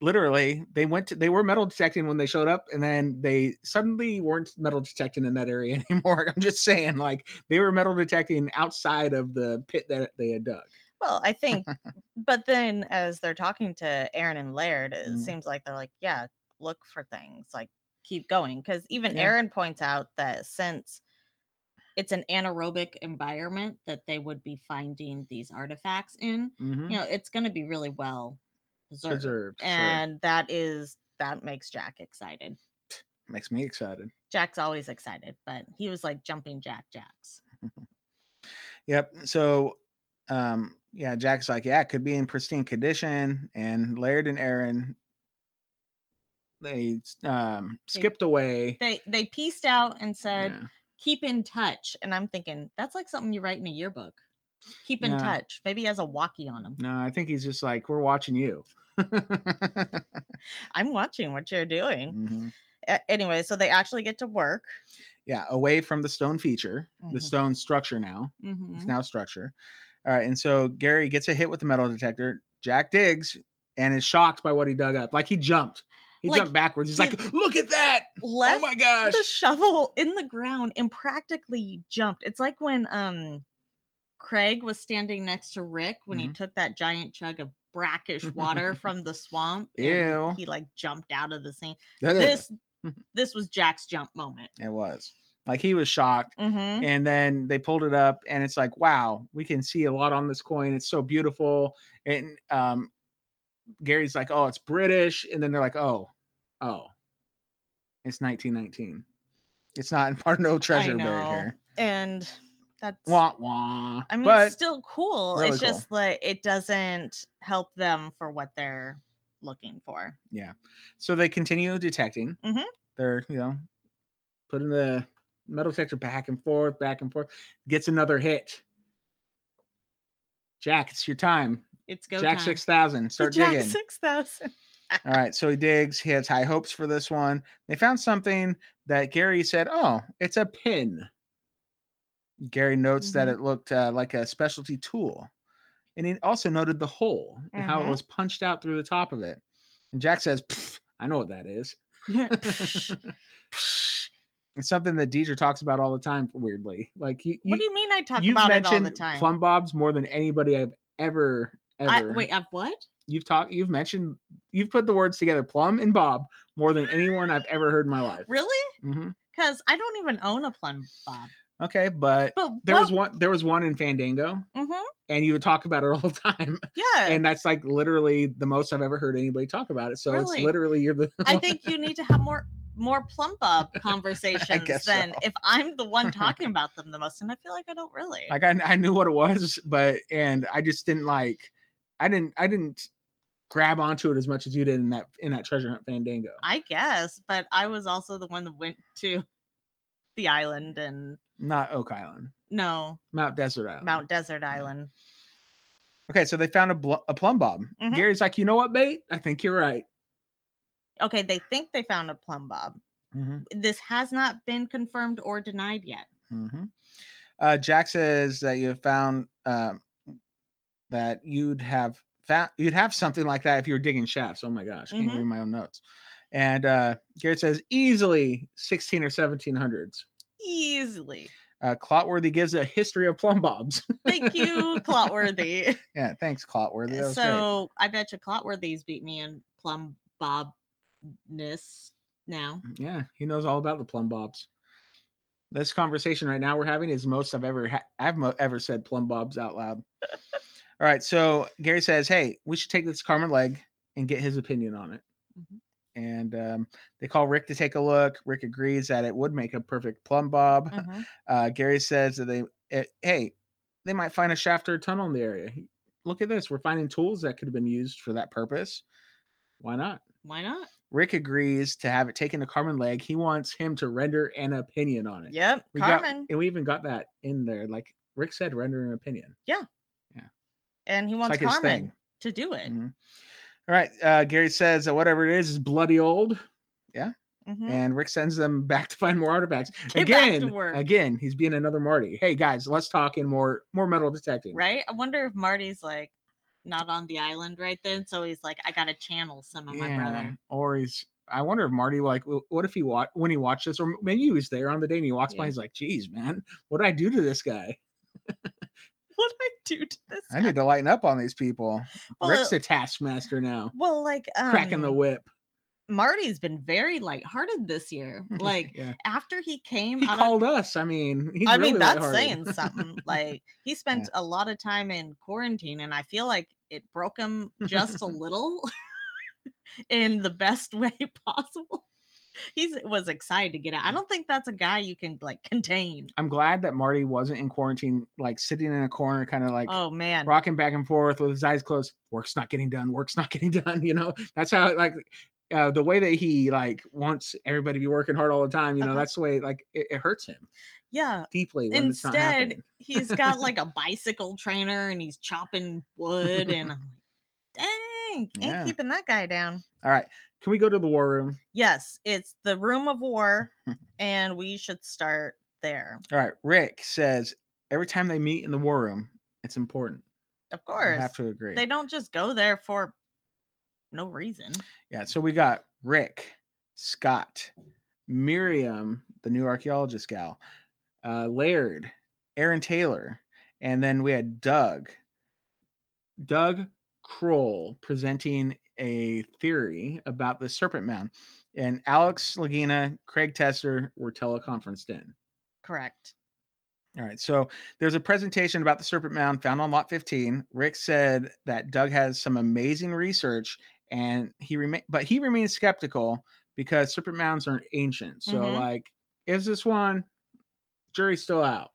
literally they went to they were metal detecting when they showed up and then they suddenly weren't metal detecting in that area anymore i'm just saying like they were metal detecting outside of the pit that they had dug Well, I think, but then as they're talking to Aaron and Laird, it Mhm. seems like they're like, yeah, look for things, like keep going. Because even Yeah. Aaron points out that since it's an anaerobic environment that they would be finding these artifacts in, Mhm. you know, it's going to be really well preserved. preserved sure. And that is, that makes Jack excited. makes me excited Jack's always excited, but he was like jumping Jack Jacks. yep so um yeah jack's like yeah it could be in pristine condition and laird and aaron they um skipped away They they pieced out and said, Yeah. keep in touch. And I'm thinking that's like something you write in a yearbook. Keep in touch. Maybe he has a walkie on him. no i think he's just like we're watching you I'm watching what you're doing. Mhm. A- Anyway, so they actually get to work. yeah away from the stone feature the Mhm. stone structure now Mhm. It's now structure. All right, and so Gary gets a hit with the metal detector. Jack digs and is shocked by what he dug up. Like he jumped. He Like, jumped backwards. He's like, "Look at that! Oh my gosh!" the shovel in the ground and practically jumped. It's like when um Craig was standing next to Rick when he Mhm. took that giant chug of brackish water from the swamp. Ew. He like jumped out of the scene. This this was Jack's jump moment. it was like he was shocked, Mm-hmm. and then they pulled it up, and it's like, "Wow, we can see a lot on this coin. It's so beautiful." And um, Gary's like, "Oh, it's British," and then they're like, "Oh, oh, it's 1919. It's not in part no treasure buried here." And that's Wah wah. I mean but it's still cool. really it's cool. just like it doesn't help them for what they're looking for. Yeah. So they continue detecting. Mhm. They're, you know, putting the metal detector back and forth, back and forth. Gets another hit. Jack, it's your time. It's go Jack time. 6000. Start digging. Jack digging. six thousand. All right. So he digs. He has high hopes for this one. They found something that Gary said, oh, it's a pin. Gary notes that Mhm. it looked uh, like a specialty tool. And he also noted the hole and how it Mhm. was punched out through the top of it. And Jack says, I know what that is. it's something that Deidre talks about all the time, weirdly. Like you, what do you mean I talk about it all the time? plumb bobs more than anybody I've ever I, ever. wait, I've what? You've talked. You've mentioned. You've put the words together, plumb and bob, more than anyone I've ever heard in my life. Really? Because I don't even own a plumb bob. Okay, but But there was one. There was one in Fandango, hmm and you would talk about it all the time. Yeah. And that's like literally the most I've ever heard anybody talk about it. So Really? it's literally you're the. I think you need to have more more plumb bob conversations than so. if I'm the one talking about them the most. And I feel like I don't really. like I, I knew what it was, but and I just didn't like. I didn't. I didn't grab onto it as much as you did in that in that treasure hunt Fandango. I guess, but I was also the one that went to the island and Not Oak Island, no Mount Desert Island. Mount Desert Island. Okay, so they found a, bl- a plumb bob. Mhm. Gary's like, you know what, bait? I think you're right. Okay, they think they found a plumb bob. This has not been confirmed or denied yet. hmm Uh, Jack says that you have found um, that you'd have fa- you'd have something like that if you were digging shafts. Oh my gosh, can't Mhm. read my own notes. And uh, Garrett says easily 16 or 1700s. Easily. Uh, Clotworthy gives a history of plumb bobs. Thank you, Clotworthy. yeah, thanks, Clotworthy. That was great. so I bet you Clotworthy's beat me in plumb bobness now. Yeah, he knows all about the plumb bobs. This conversation right now we're having is most I've ever ha- I've mo- ever said plumb bobs out loud. all right, so Gary says, "Hey, we should take this Carmen Legge and get his opinion on it." Mhm. And um, they call Rick to take a look. Rick agrees that it would make a perfect plumb bob. Mhm. Uh, Gary says that they, eh, hey, they might find a shaft or a tunnel in the area. Look at this, we're finding tools that could have been used for that purpose. Why not? Why not? Rick agrees to have it taken to Carmen Legge. He wants him to render an opinion on it. Yep, we got, Carmen. and we even got that in there. Like Rick said, render an opinion. Yeah. Yeah. And he wants like Carmen to do it. Mhm. All right. Uh, Gary says that whatever it is is bloody old, Mhm. and Rick sends them back to find more artifacts. Get again, again, he's being another Marty. Hey guys, let's talk in more more metal detecting. Right? I wonder if Marty's like not on the island right then, so he's like, I gotta channel some of my brother. Or he's. I wonder if Marty like. What if he watch when he watched this, or maybe he was there on the day and he walks by. He's like, "Geez, man, what did I do to this guy? What I do to this? I guy?" need to lighten up on these people." Well, Rick's a taskmaster now, well, like um, cracking the whip. Marty's been very lighthearted this year. Like yeah, after he came he out of called us. I mean, he's I really mean, that's saying something. Like he spent a lot of time in quarantine, and I feel like it broke him just a little in the best way possible. He's was excited to get out. I don't think that's a guy you can like contain. I'm glad that Marty wasn't in quarantine, like sitting in a corner, kind of like oh man, rocking back and forth with his eyes closed. Work's not getting done. Work's not getting done. You know, that's how like uh, the way that he like wants everybody to be working hard all the time. You know, Uh-huh. that's the way like it, it hurts him yeah. deeply. When it's not Instead, he's got like a bicycle trainer, and he's chopping wood, and I'm like, dang, ain't Yeah. keeping that guy down. All right, can we go to the war room? Yes, it's the room of war, and we should start there. All right, Rick says every time they meet in the war room, it's important. Of course. I have to agree. They don't just go there for no reason. Yeah, so we got Rick, Scott, Miriam, the new archaeologist gal, uh, Laird, Aaron Taylor, and then we had Doug. Doug Crowell presenting a theory about the Serpent Mound. And Alex Lagina, Craig Tester were teleconferenced in. Correct. All right. So there's a presentation about the Serpent Mound found on Lot 15. Rick said that Doug has some amazing research, and he remain, but he remains skeptical because Serpent Mounds aren't ancient. So Mhm. like, is this one? Jury's still out.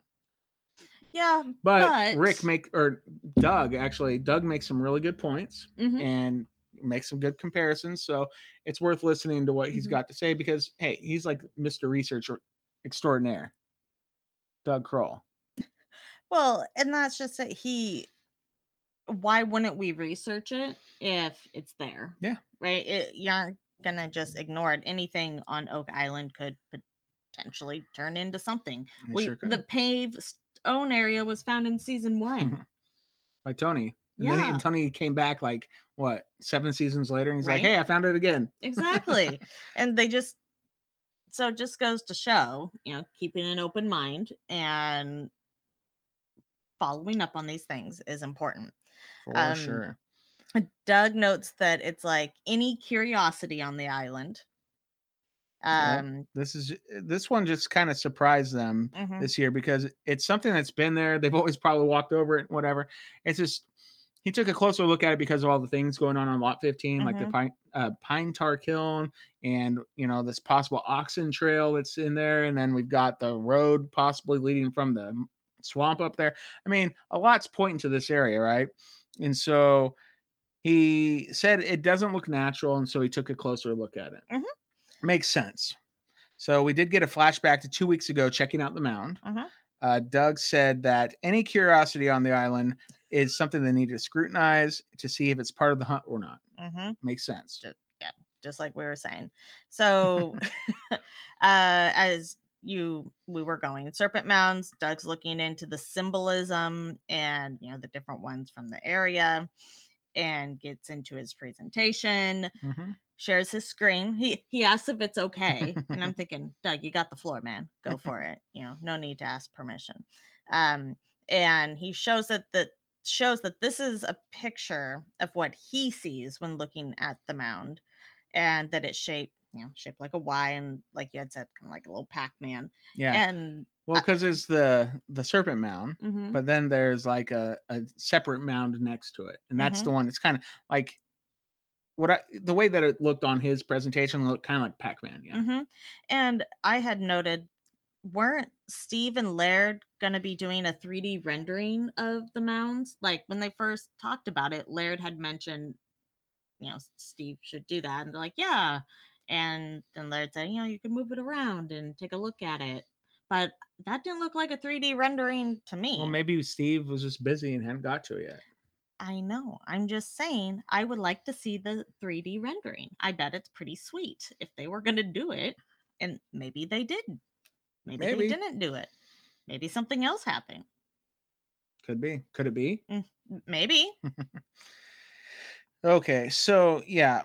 Yeah. But, Rick make or Doug actually Doug makes some really good points mhm. and makes some good comparisons. So it's worth listening to what he's Mhm. got to say because hey, he's like Mr. Research extraordinaire. Doug Crowell. Well, and that's just that He. Why wouldn't we research it if it's there? Yeah. Right. It, you aren't gonna just ignore it. Anything on Oak Island could potentially turn into something. It We, sure the paved stone area was found in season one. by Tony. And Yeah. and Tony came back like what seven seasons later, and he's like, "Hey, I found it again." exactly and they just so it just goes to show you know keeping an open mind and following up on these things is important For Um, sure. doug notes that it's like any curiosity on the island um This is this one just kind of surprised them mhm, this year because it's something that's been there. They've always probably walked over it, whatever. It's just he took a closer look at it because of all the things going on on lot 15 like the Mhm. pine uh, pine tar kiln and you know this possible oxen trail that's in there and then we've got the road possibly leading from the swamp up there i mean a lot's pointing to this area right and so he said it doesn't look natural and so he took a closer look at it Mhm. makes sense so we did get a flashback to two weeks ago checking out the mound Mhm. uh, Doug said that any curiosity on the island is something they need to scrutinize to see if it's part of the hunt or not. mhm, Makes sense. Yeah, just like we were saying so uh as you we were going serpent mounds doug's looking into the symbolism and you know the different ones from the area and gets into his presentation, Mhm. shares his screen. He he asks if it's okay, and I'm thinking, Doug, you got the floor, man. Go for it. You know, no need to ask permission. Um, and he shows that that shows that this is a picture of what he sees when looking at the mound, and that it's shaped, you know, shaped like a Y, and like you had said, kind of like a little Pac-Man. Yeah. And Well, because it's the the serpent mound, mhm, but then there's like a, a separate mound next to it, and that's Mhm. the one. It's kind of like what I the way that it looked on his presentation looked kind of like Pac-Man. Yeah. mhm. and I had noted, weren't Steve and Laird gonna be doing a 3D rendering of the mounds? Like when they first talked about it, Laird had mentioned, you know, Steve should do that, and they're like, yeah. And then Laird said, you know, you can move it around and take a look at it. But that didn't look like a 3D rendering to me. Well, maybe Steve was just busy and hadn't got to it yet. I know. I'm just saying, I would like to see the 3D rendering. I bet it's pretty sweet if they were going to do it. And maybe they did. Maybe, Maybe. they didn't do it. Maybe something else happened. Could be. Could it be? Maybe. Okay, so yeah,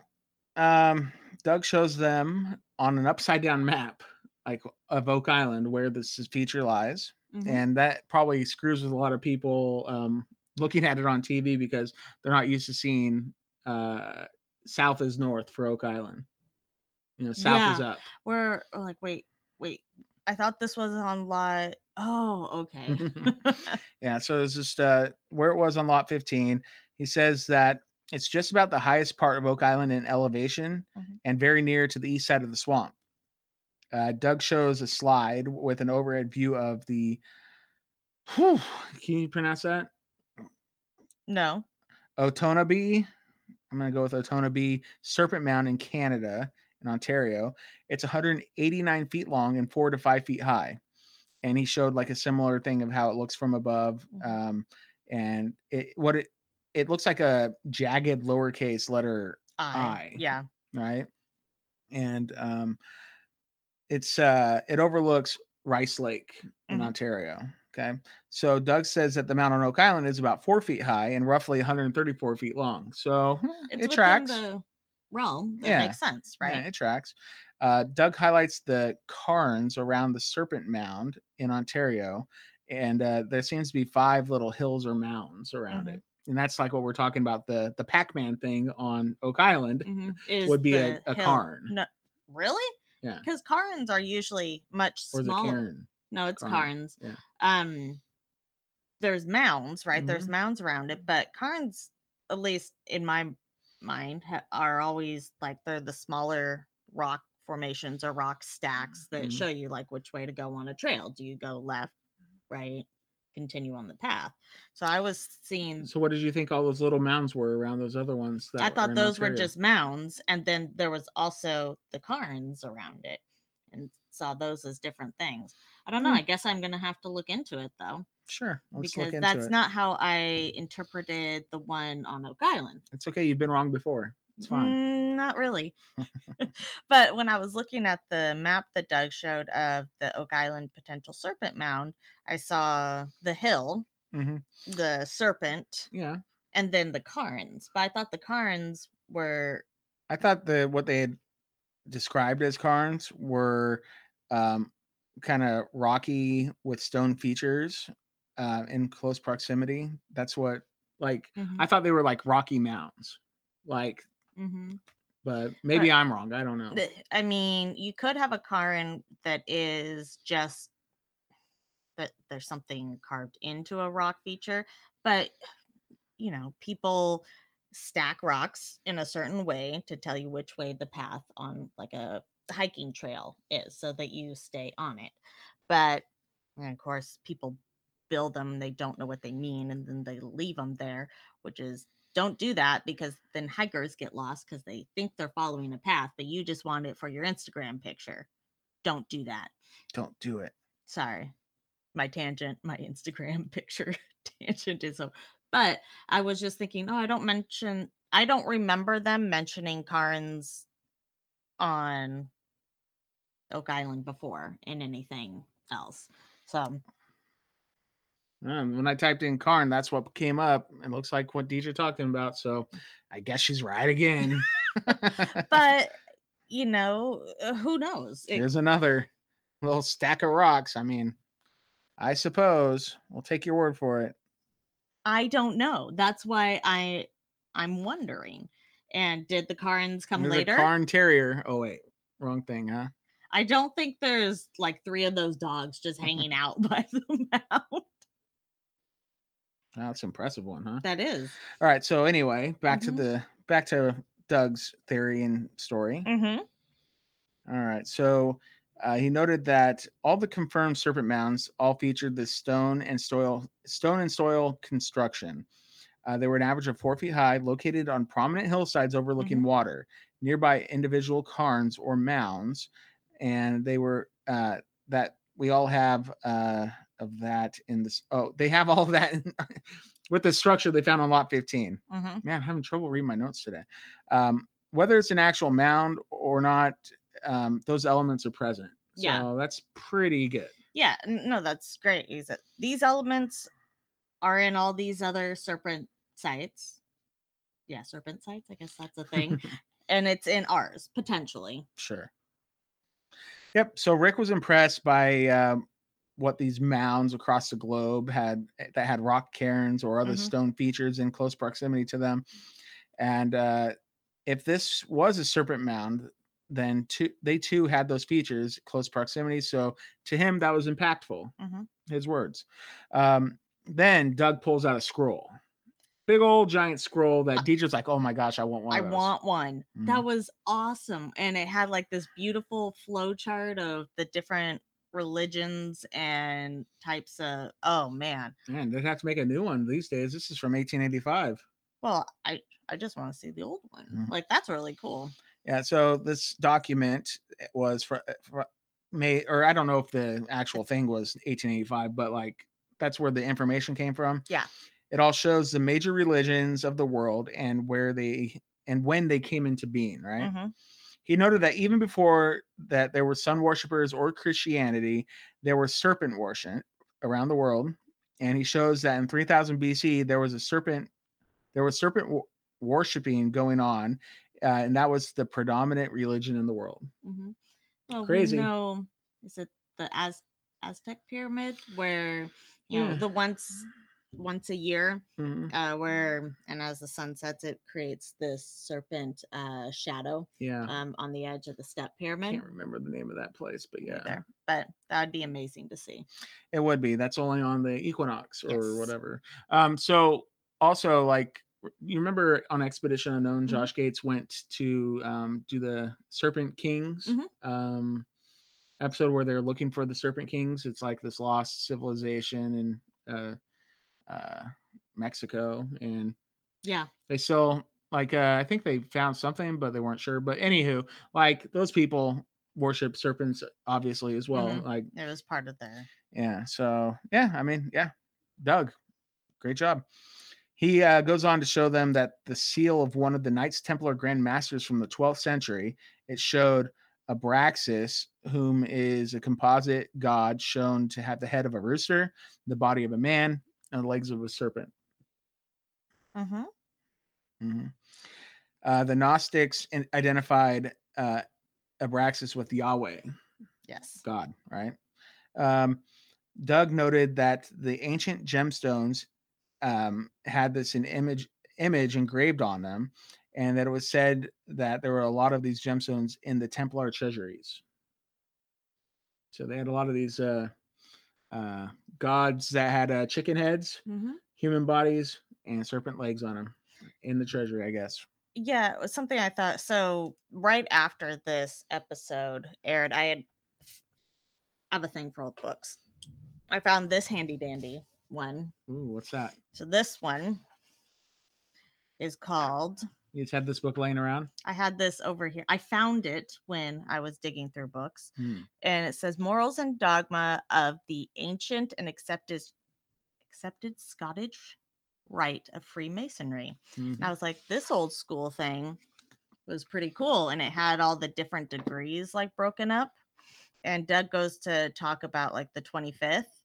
um, Doug shows them on an upside down map, like of Oak Island, where this is- feature lies, Mhm. and that probably screws with a lot of people um, looking at it on TV because they're not used to seeing uh, south is north for Oak Island. You know, south is up. We're like, wait, wait. I thought this was on lot. Oh, okay. Yeah, so it's just uh, where it was on lot 15. He says that it's just about the highest part of Oak Island in elevation Mhm. and very near to the east side of the swamp. Uh, Doug shows a slide with an overhead view of the. Whew, can you pronounce that? no. Otonabee. I'm going to go with Otonabee Serpent Mound in Canada, in Ontario. It's 189 feet long and four to five feet high. And he showed like a similar thing of how it looks from above. Mhm. Um, and it what it it looks like a jagged lowercase letter I. I. Yeah. right? And um, it's uh, it overlooks Rice Lake in Mhm. Ontario. Okay, so Doug says that the Mount on Oak Island is about four feet high and roughly 134 feet long. So eh, It's it tracks. the realm. That Yeah. makes sense, right? Yeah, it tracks. Uh, Doug highlights the cairns around the Serpent Mound in Ontario, and uh, there seems to be five little hills or mounds around Mhm. it. And that's like what we're talking about the the Pac-Man thing on Oak Island. Mhm. Would be a- a hill- cairn. No, really? Yeah. Because cairns are usually much smaller. No, it's Cairn, cairns. yeah. Um, there's mounds, right? There's Mhm. mounds around it, but cairns, at least in my mind, ha- are always like they're the smaller rock formations or rock stacks that Mhm. show you like which way to go on a trail. Do you go left, right, continue on the path? So I was seeing. So what did you think all those little mounds were around those other ones? That I thought in those were just mounds, and then there was also the cairns around it, and saw those as different things. I don't know. Hmm. I guess I'm gonna have to look into it though, Sure. Because that's it. not how I interpreted the one on Oak Island. It's okay. You've been wrong before. It's fine. Mm, not really. but when I was looking at the map that Doug showed of the Oak Island potential serpent mound, I saw the hill, hmm the serpent, Yeah. and then the cairns. But I thought the cairns were I thought the what they had described as cairns were um, kind of rocky with stone features uh, in close proximity. That's what like Mhm, I thought they were like rocky mounds. Like, mhm. but maybe I'm wrong. I don't know. The- I mean, you could have a cairn that is just that there's something carved into a rock feature, but you know, people stack rocks in a certain way to tell you which way the path on like a hiking trail is so that you stay on it. But and of course, people build them, they don't know what they mean, and then they leave them there, which is don't do that because then hikers get lost because they think they're following a path, but you just want it for your Instagram picture. Don't do that. Don't do it. Sorry. My tangent, my Instagram picture tangent is so but I was just thinking, oh, I don't mention I don't remember them mentioning cairns on Oak Island before in anything else. So when I typed in cairn, that's what came up. It looks like what DJ talking about. So I guess she's right again. But you know, uh, who knows? It- Here's another little stack of rocks. I mean, I suppose we'll take your word for it. I don't know. That's why I I'm wondering. And did the cairns come There's a later? Cairn Terrier. Oh wait, wrong thing, huh? I don't think there's like three of those dogs just hanging out by the mouth. That's an impressive one, huh? That is. All right. So anyway, back to Mhm. the back to Doug's theory and story. Mm-hmm. All right. So uh, he noted that all the confirmed serpent mounds all featured the stone and soil stone and soil construction. Uh, they were an average of four feet high, located on prominent hillsides overlooking water. Nearby individual cairns or mounds, and they were uh, that we all have uh, of that in this. Oh, they have all that in, with the structure they found on lot 15 Mm-hmm. man, I'm having trouble reading my notes today. Um, whether it's an actual mound or not, um, those elements are present. So Yeah. that's pretty good. Yeah, no, that's great. These elements are in all these other serpent sites. Yeah, serpent sites. I guess that's a thing, and it's in ours potentially. Sure. Yep. So Rick was impressed by um, what these mounds across the globe had eh, that had rock cairns or other Mhm. stone features in close proximity to them. And uh, if this was a serpent mound, then two, they too had those features close proximity. So to him, that was impactful. Mhm. His words. Um, then Doug pulls out a scroll, big old giant scroll that Deidre's like, "Oh my gosh, I want one." I of those." want one. Mhm. That was awesome, and it had like this beautiful flow chart of the different religions and types of. Oh man. Man, they'd have to make a new one these days. This is from 1885. Well, I I just want to see the old one. Mhm. Like that's really cool. Yeah, so this document was for, for May, or I don't know if the actual thing was 1885, but like that's where the information came from. Yeah. It all shows the major religions of the world and where they and when they came into being, right? Mhm. He noted that even before that there were sun worshippers or Christianity, there were serpent worship around the world. And he shows that in 3000 BC there was a serpent there was serpent wo- worshiping going on, uh, and that was the predominant religion in the world. Mm-hmm. Well, Crazy. Know, is it the Az- Aztec pyramid where you know the once once a year, Mhm. uh, where and as the sun sets, it creates this serpent uh, shadow Yeah, um, on the edge of the step pyramid. I can't remember the name of that place, but yeah, Either. But that would be amazing to see. it would be. That's only on the equinox or Yes. whatever. Um, so also like you remember on Expedition Unknown, Mhm. Josh Gates went to um, do the Serpent Kings Mhm. um, episode where they're looking for the Serpent Kings. It's like this lost civilization and uh, uh, Mexico, and Yeah. they still like uh, I think they found something, but they weren't sure. But anywho, like those people worship serpents obviously as well. Mhm. Like It was part of their. yeah. So yeah, I mean, yeah, Doug, great job. He uh, goes on to show them that the seal of one of the Knights Templar Grand Masters from the 12th century, it showed Abraxas, whom is a composite god shown to have the head of a rooster, the body of a man, and the legs of a serpent. Mm-hmm. Mhm. Uh, the Gnostics identified uh, Abraxas with Yahweh. Yes. God, right? Um, Doug noted that the ancient gemstones um, had this an image image engraved on them, and that it was said that there were a lot of these gemstones in the Templar treasuries. So they had a lot of these uh, uh, gods that had uh, chicken heads, Mm-hmm. human bodies, and serpent legs on them in the treasury, I guess. yeah, it was something I thought. So right after this episode aired, I had I have a thing for old books. I found this handy dandy one. Ooh, what's that? So this one is called. You just had this book laying around? I had this over here. I found it when I was digging through books, Hmm. and it says "Morals and Dogma of the Ancient and Accepted Accepted Scottish Rite of Freemasonry." Mhm. And I was like, this old school thing was pretty cool. And it had all the different degrees like broken up. And Doug goes to talk about like the 25th.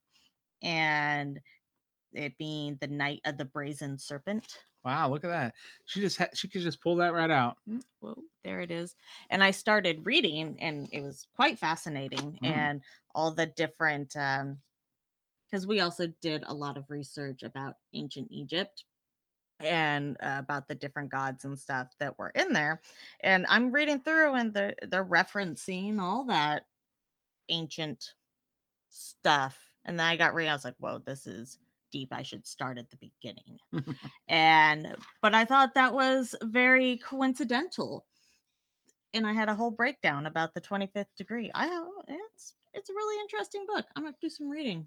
And it being the Knight of the Brazen Serpent. Wow, look at that. She just ha- she could just pull that right out. Mm, Whoa, there it is. And I started reading, and it was quite fascinating. Mm. And all the different, um, because we also did a lot of research about ancient Egypt and uh, about the different gods and stuff that were in there. And I'm reading through, and they're they're referencing all that ancient stuff. And then I got reading, I was like, whoa, this is deep. I should start at the beginning. and but I thought that was very coincidental. And I had a whole breakdown about the 25th degree. I it's it's a really interesting book. I'm gonna do some reading.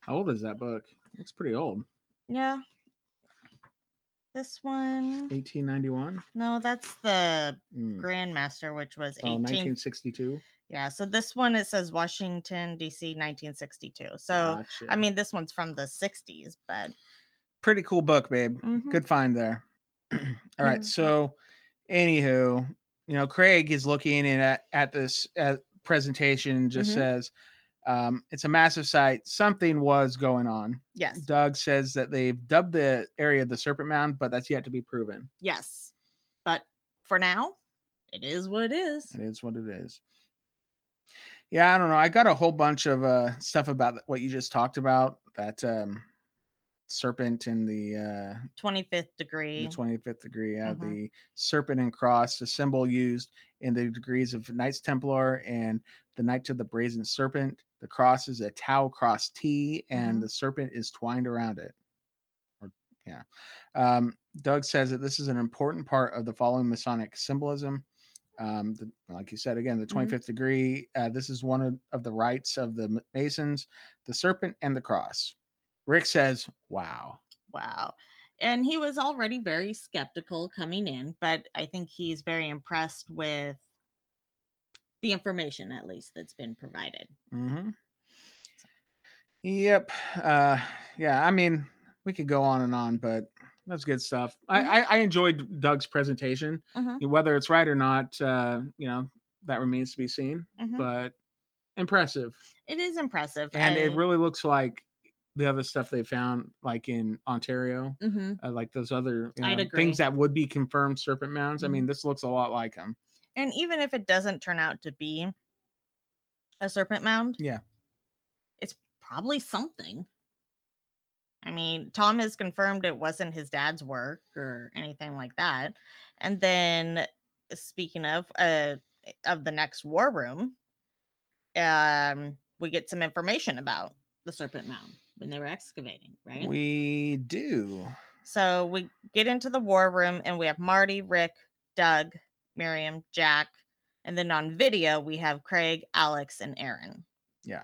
How old is that book? It's pretty old. Yeah. This one, 1891. no, that's the Mm. Grandmaster, which was Oh, 18. 1962. Yeah, so this one it says Washington D.C. 1962. So Gotcha. I mean, this one's from the 60s, but pretty cool book, babe. mhm. Good find there. All right. Mhm. So, anywho, you know, Craig is looking in at at this uh, presentation. and Just Mhm. says um, it's a massive site. Something was going on. yes, Doug says that they've dubbed the area the Serpent Mound, but that's yet to be proven. yes. But for now, it is what it is. It is what it is. Yeah, I don't know. I got a whole bunch of uh, stuff about what you just talked about. That um, serpent in the uh, 25th degree. the 25th degree yeah Mhm. the serpent and cross the symbol used in the degrees of knights templar and the knight of the brazen serpent the cross is a tau cross t and Mhm. the serpent is twined around it or, yeah um, doug says that this is an important part of the following masonic symbolism um, the, like you said again the Mhm. 25th degree uh, this is one of, of the rites of the masons the serpent and the cross rick says wow Wow. And he was already very skeptical coming in, but I think he's very impressed with the information, at least, that's been provided. Mm-hmm. Yep. Uh, yeah. I mean, we could go on and on, but that's good stuff. Mhm. I, I I enjoyed Doug's presentation. Mhm, Whether it's right or not, uh, you know, that remains to be seen. mhm. But impressive, It is impressive. and it really looks like the other stuff they found, like in Ontario, Mhm. uh, like those other you know, things that would be confirmed serpent mounds. I Mhm. mean, this looks a lot like them. And even if it doesn't turn out to be a serpent mound, Yeah. it's probably something. I mean, Tom has confirmed it wasn't his dad's work or anything like that. And then speaking of uh of the next war room, um we get some information about the serpent mound when they were excavating, right? We do. So we get into the war room and we have Marty, Rick, Doug, Miriam, Jack, and then on video we have Craig, Alex, and Aaron. Yeah.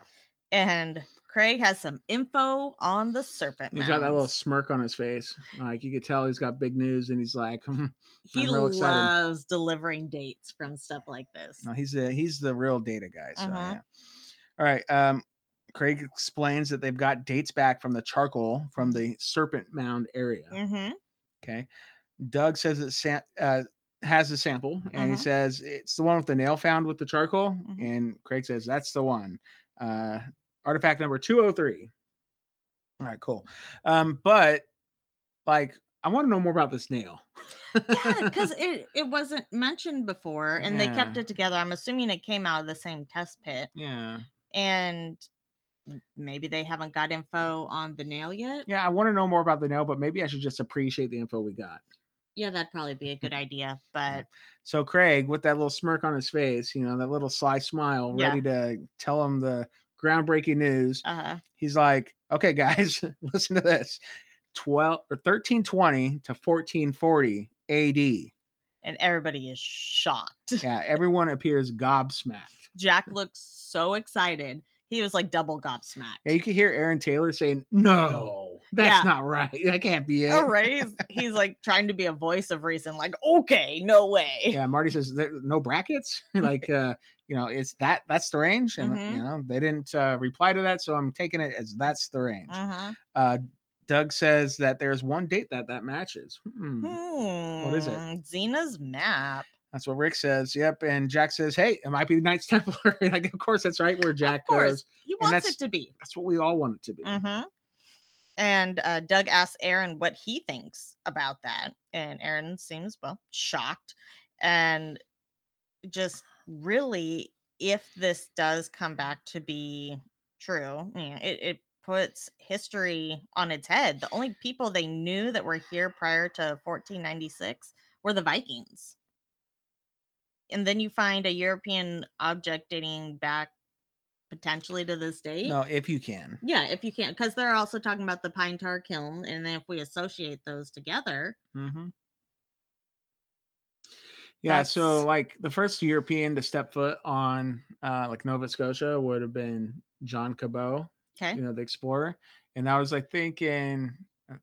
And Craig has some info on the serpent. He's got that little smirk on his face. Like you could tell he's got big news and he's like, "Hmm, He real excited. loves delivering dates from stuff like this. no, he's the he's the real data guy. So Mhm. yeah. All right. Um Craig explains that they've got dates back from the charcoal from the serpent mound area. Mm-hmm. Okay. Doug says it uh, has a sample and he Mhm. says it's the one with the nail found with the charcoal. Mhm. And Craig says that's the one. Uh, artifact number 203. All right, cool. Um, but like, I want to know more about this nail. Yeah, because it, it wasn't mentioned before and they kept it together. I'm assuming it came out of the same test pit. yeah. And maybe they haven't got info on the nail yet. Yeah, I want to know more about the nail, but maybe I should just appreciate the info we got. Yeah, that'd probably be a good idea. But So Craig, with that little smirk on his face, you know, that little sly smile, Yeah. ready to tell him the groundbreaking news. uh He's like, "Okay, guys, listen to this: twelve or thirteen twenty to fourteen forty A.D. and everybody is shocked. Yeah, everyone appears gobsmacked. Jack looks so excited. He was like double gobsmacked. Yeah, you can hear Aaron Taylor saying, "No, that's Yeah. not right. That can't be it." Oh, right. He's, he's like trying to be a voice of reason, like, okay, no way. Yeah, Marty says there no brackets. like, uh, you know, it's that that's the range, and Mhm. you know they didn't uh, reply to that, so I'm taking it as that's the range. Uh-huh. Uh, Doug says that there's one date that that matches. Hmm. Hmm. is it? Zeno's map. That's what Rick says. Yep. And Jack says, "Hey, it might be the Knights Templar." like, of course, that's right where Jack goes. He wants that's- it to be. That's what we all want it to be. hmm And uh, Doug asks Aaron what he thinks about that. And Aaron seems, well, shocked. And just really, if this does come back to be true, you know, it, it puts history on its head. The only people they knew that were here prior to 1496 were the Vikings. And then you find a European object dating back potentially to this date. No, if you can. Yeah, if you can, because they're also talking about the pine tar kiln, and then if we associate those together, Mm-hmm. Yeah, so like the first European to step foot on uh like Nova Scotia would have been John Cabot, okay, you know, the explorer. And that was I think in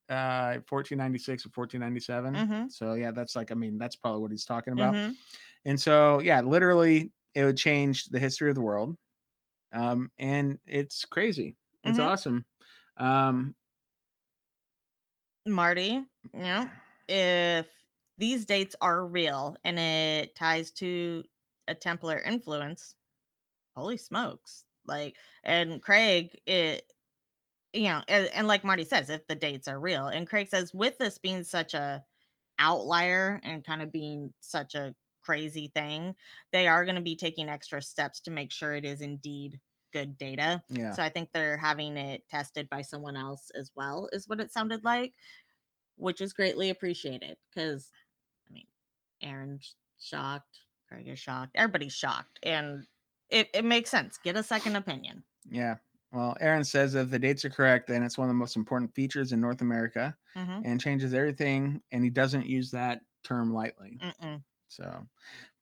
uh 1496 or 1497. mm-hmm, So yeah, that's like I mean, that's probably what he's talking about. mm-hmm. And so yeah, literally it would change the history of the world. Um and it's crazy. It's Mhm. awesome. Um Marty, you know, if these dates are real and it ties to a Templar influence, holy smokes. Like, and Craig, it, you know, and, and like Marty says, if the dates are real, and Craig says, with this being such a outlier and kind of being such a crazy thing, they are going to be taking extra steps to make sure it is indeed good data. yeah. So I think they're having it tested by someone else as well, is what it sounded like, which is greatly appreciated. Because, I mean, Aaron's shocked, Craig is shocked, everybody's shocked, and it, it makes sense. Get a second opinion. Yeah. Well, Aaron says if the dates are correct, then it's one of the most important features in North America Mm-hmm. and changes everything. And he doesn't use that term lightly. Mm-mm. So,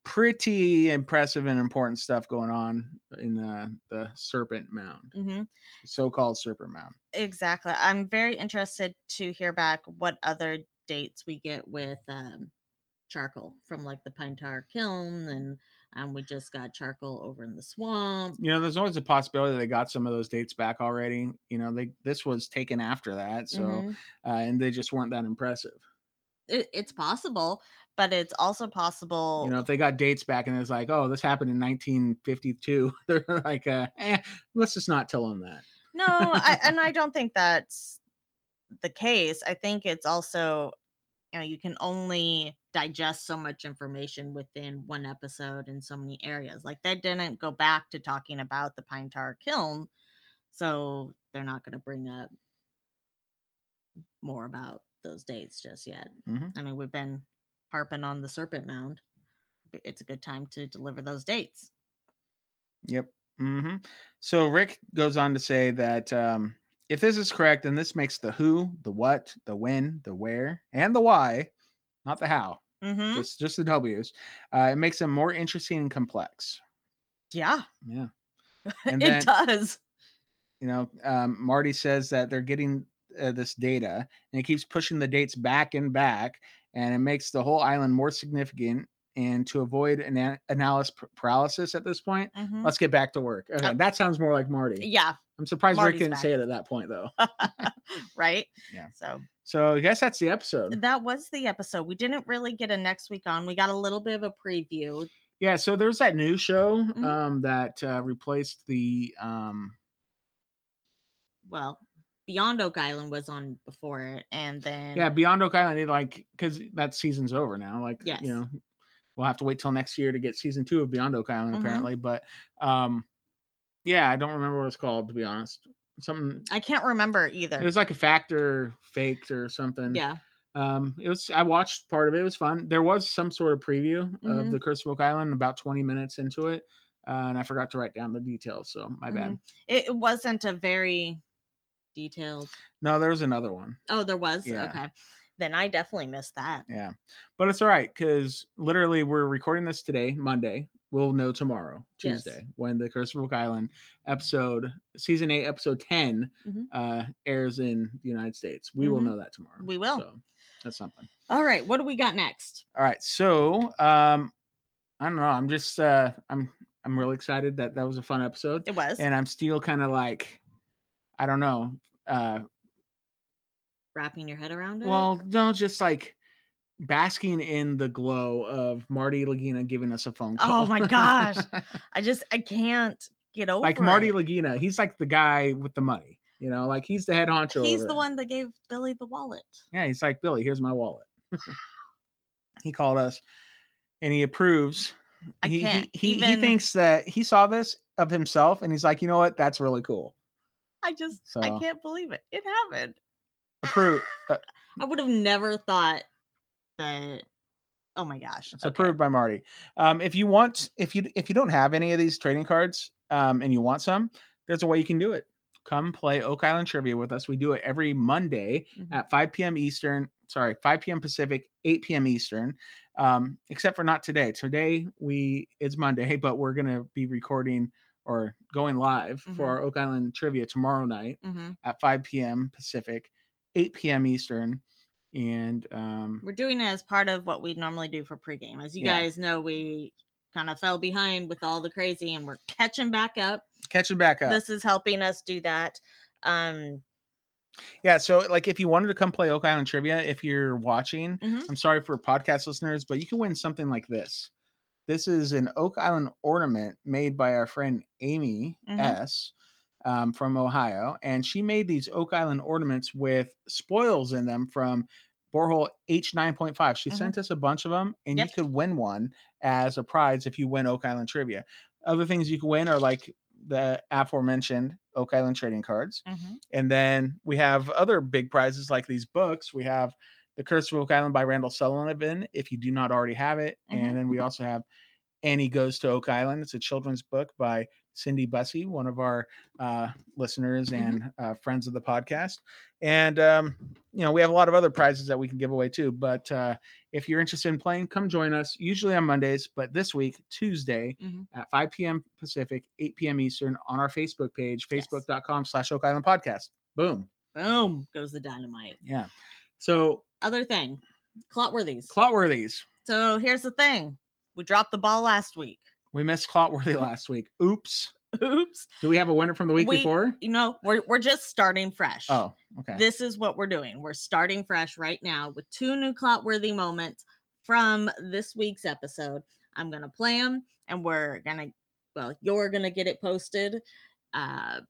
pretty impressive and important stuff going on in uh, the Serpent Mound, Mm-hmm. so called Serpent Mound. Exactly. I'm very interested to hear back what other dates we get with um, charcoal from like the pine tar kiln, and um, we just got charcoal over in the swamp. You know, there's always a possibility they got some of those dates back already. You know, they this was taken after that, so Mhm. uh, and they just weren't that impressive. It, it's possible, but it's also possible. You know, if they got dates back and it's like, oh, this happened in 1952, they're like, uh, eh, let's just not tell them that. no, I, and I don't think that's the case. I think it's also, you know, you can only digest so much information within one episode in so many areas. Like they didn't go back to talking about the pine tar kiln, so they're not going to bring up more about those dates just yet. Mhm. I mean, we've been harping on the serpent mound. It's a good time to deliver those dates. Yep. hmm So Rick goes on to say that um, if this is correct, then this makes the who, the what, the when, the where, and the why, not the how, Mm-hmm. just just the W's. Uh, it makes them more interesting and complex. Yeah, Yeah. And it then does. you know, um, Marty says that they're getting uh, this data, and it keeps pushing the dates back and back, and it makes the whole island more significant. And to avoid an analysis paralysis at this point, Mhm. let's get back to work. Okay, Oh. that sounds more like Marty. Yeah, I'm surprised Marty's Rick didn't back. say it at that point though. right. Yeah. So So I guess that's the episode. that was the episode. We didn't really get a next week on. We got a little bit of a preview. Yeah. So there's that new show Mhm. um, that uh, replaced the. Um, Well, Beyond Oak Island was on before it, and then yeah, Beyond Oak Island. it, Like, because that season's over now. Like, Yes. you know, we'll have to wait till next year to get season two of Beyond Oak Island, Mhm. apparently. But um, yeah, I don't remember what it's called to be honest. Something. I can't remember either. It was like a factor faked or something. yeah, Um, it was. I watched part of it. It was fun. There was some sort of preview of Mhm. the Curse of Oak Island about 20 minutes into it, uh, and I forgot to write down the details. So my bad. Mhm. it, it wasn't a very detailed. No, there was another one. Oh, there was. Yeah. Okay, then I definitely missed that. Yeah, but it's all right because literally we're recording this today, Monday. We'll know tomorrow, Yes. Tuesday, when the Curse of Oak Island episode, season eight, episode 10, Mhm. uh, airs in the United States. We will Mhm. know that tomorrow. We will. So that's something. All right, what do we got next? All right. So um, I don't know. I'm just uh, I'm I'm really excited that that was a fun episode. It was and I'm still kind of like, I don't know. Uh, wrapping your head around it. well, no, just like basking in the glow of Marty Lagina giving us a phone call. Oh my gosh. I just I can't get over like Marty it. Lagina, he's like the guy with the money. You know, like he's the head honcho. He's the one that gave Billy the wallet. Yeah, he's like Billy. Here's my wallet. he called us, and he approves. I he, can't he, he, he thinks that he saw this of himself, and he's like, you know what? That's really cool. I just I can't believe it. It happened. Approved. uh, I would have never thought that. Oh my gosh! It's okay. approved by Marty. Um, if you want, if you if you don't have any of these trading cards, um, and you want some, there's a way you can do it. Come play Oak Island Trivia with us. We do it every Monday Mhm. at 5 p.m. Eastern. Sorry, 5 p.m. Pacific, 8 p.m. Eastern. Um, except for not today. Today we it's Monday, but we're gonna be recording or going live Mhm. for our Oak Island Trivia tomorrow night Mhm. at 5 p.m. Pacific, 8 p.m. Eastern. And um, We're doing it as part of what we normally do for pregame. As you Yeah. guys know, we kind of fell behind with all the crazy, and we're catching back up. catching back up. This is helping us do that. Um, Yeah, so like if you wanted to come play Oak Island Trivia, if you're watching, Mhm. I'm sorry for podcast listeners, but you can win something like this. This is an Oak Island ornament made by our friend Amy Mhm. S. Um, from Ohio, and she made these Oak Island ornaments with spoils in them from borehole H9.5. She Mhm. sent us a bunch of them, and Yep. you could win one as a prize if you win Oak Island Trivia. Other things you can win are like the aforementioned Oak Island trading cards. mhm. And then we have other big prizes like these books. We have The Curse of Oak Island by Randall Sullivan, if you do not already have it. Mhm. And then we also have Annie Goes to Oak Island. It's a children's book by Cindy Bussey, one of our uh, listeners Mhm. and uh, friends of the podcast. And, um, you know, we have a lot of other prizes that we can give away too. But uh, if you're interested in playing, come join us, usually on Mondays, but this week, Tuesday Mhm. at 5 p.m. Pacific, 8 p.m. Eastern on our Facebook page, Yes. facebook.com slash Oak Island Podcast. Boom. Boom goes the dynamite. Yeah. So Other thing, Clotworthies. Clotworthies. so here's the thing: we dropped the ball last week. We missed Clotworthy last week. Oops. Oops. Do we have a winner from the week We- before? You know, we're we're just starting fresh. Oh, okay. This is what we're doing. We're starting fresh right now with two new clout-worthy moments from this week's episode. I'm gonna play them, and we're gonna, well, you're gonna get it posted uh,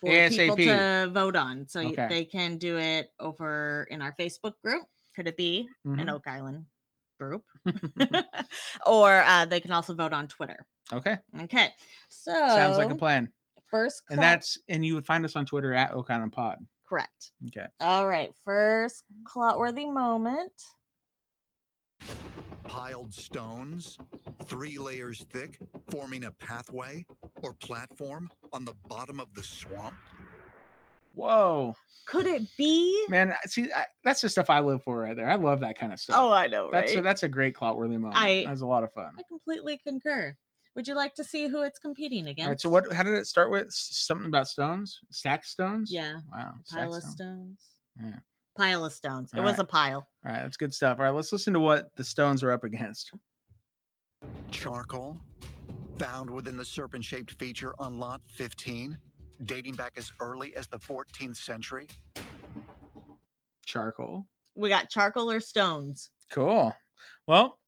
for people ASAP. to vote on, so Okay. they can do it over in our Facebook group. Could it be an Mhm. Oak Island group, or uh, they can also vote on Twitter. okay. Okay, so Sounds like a plan. first, And that's and you would find us on Twitter at Oak Island Pod. correct. Okay. All right, first clout-worthy moment. piled stones, three layers thick, forming a pathway or platform on the bottom of the swamp? Whoa, Could it be? man! See, I, that's the stuff I live for right there. I love that kind of stuff. Oh, I know, that's a, that's a great Clotworthy moment. I- that's a lot of fun. I completely concur. Would you like to see who it's competing against? All right. So what? How did it start with? Something about stones? Stacked stones? Yeah, Wow. pile of stones. stones. Yeah. Pile of stones. It All was a pile. All right, that's good stuff. All right, let's listen to what the Stones are up against. Charcoal, found within the serpent shaped feature on Lot 15, dating back as early as the 14th century. Charcoal. We got charcoal or stones. Cool. Well,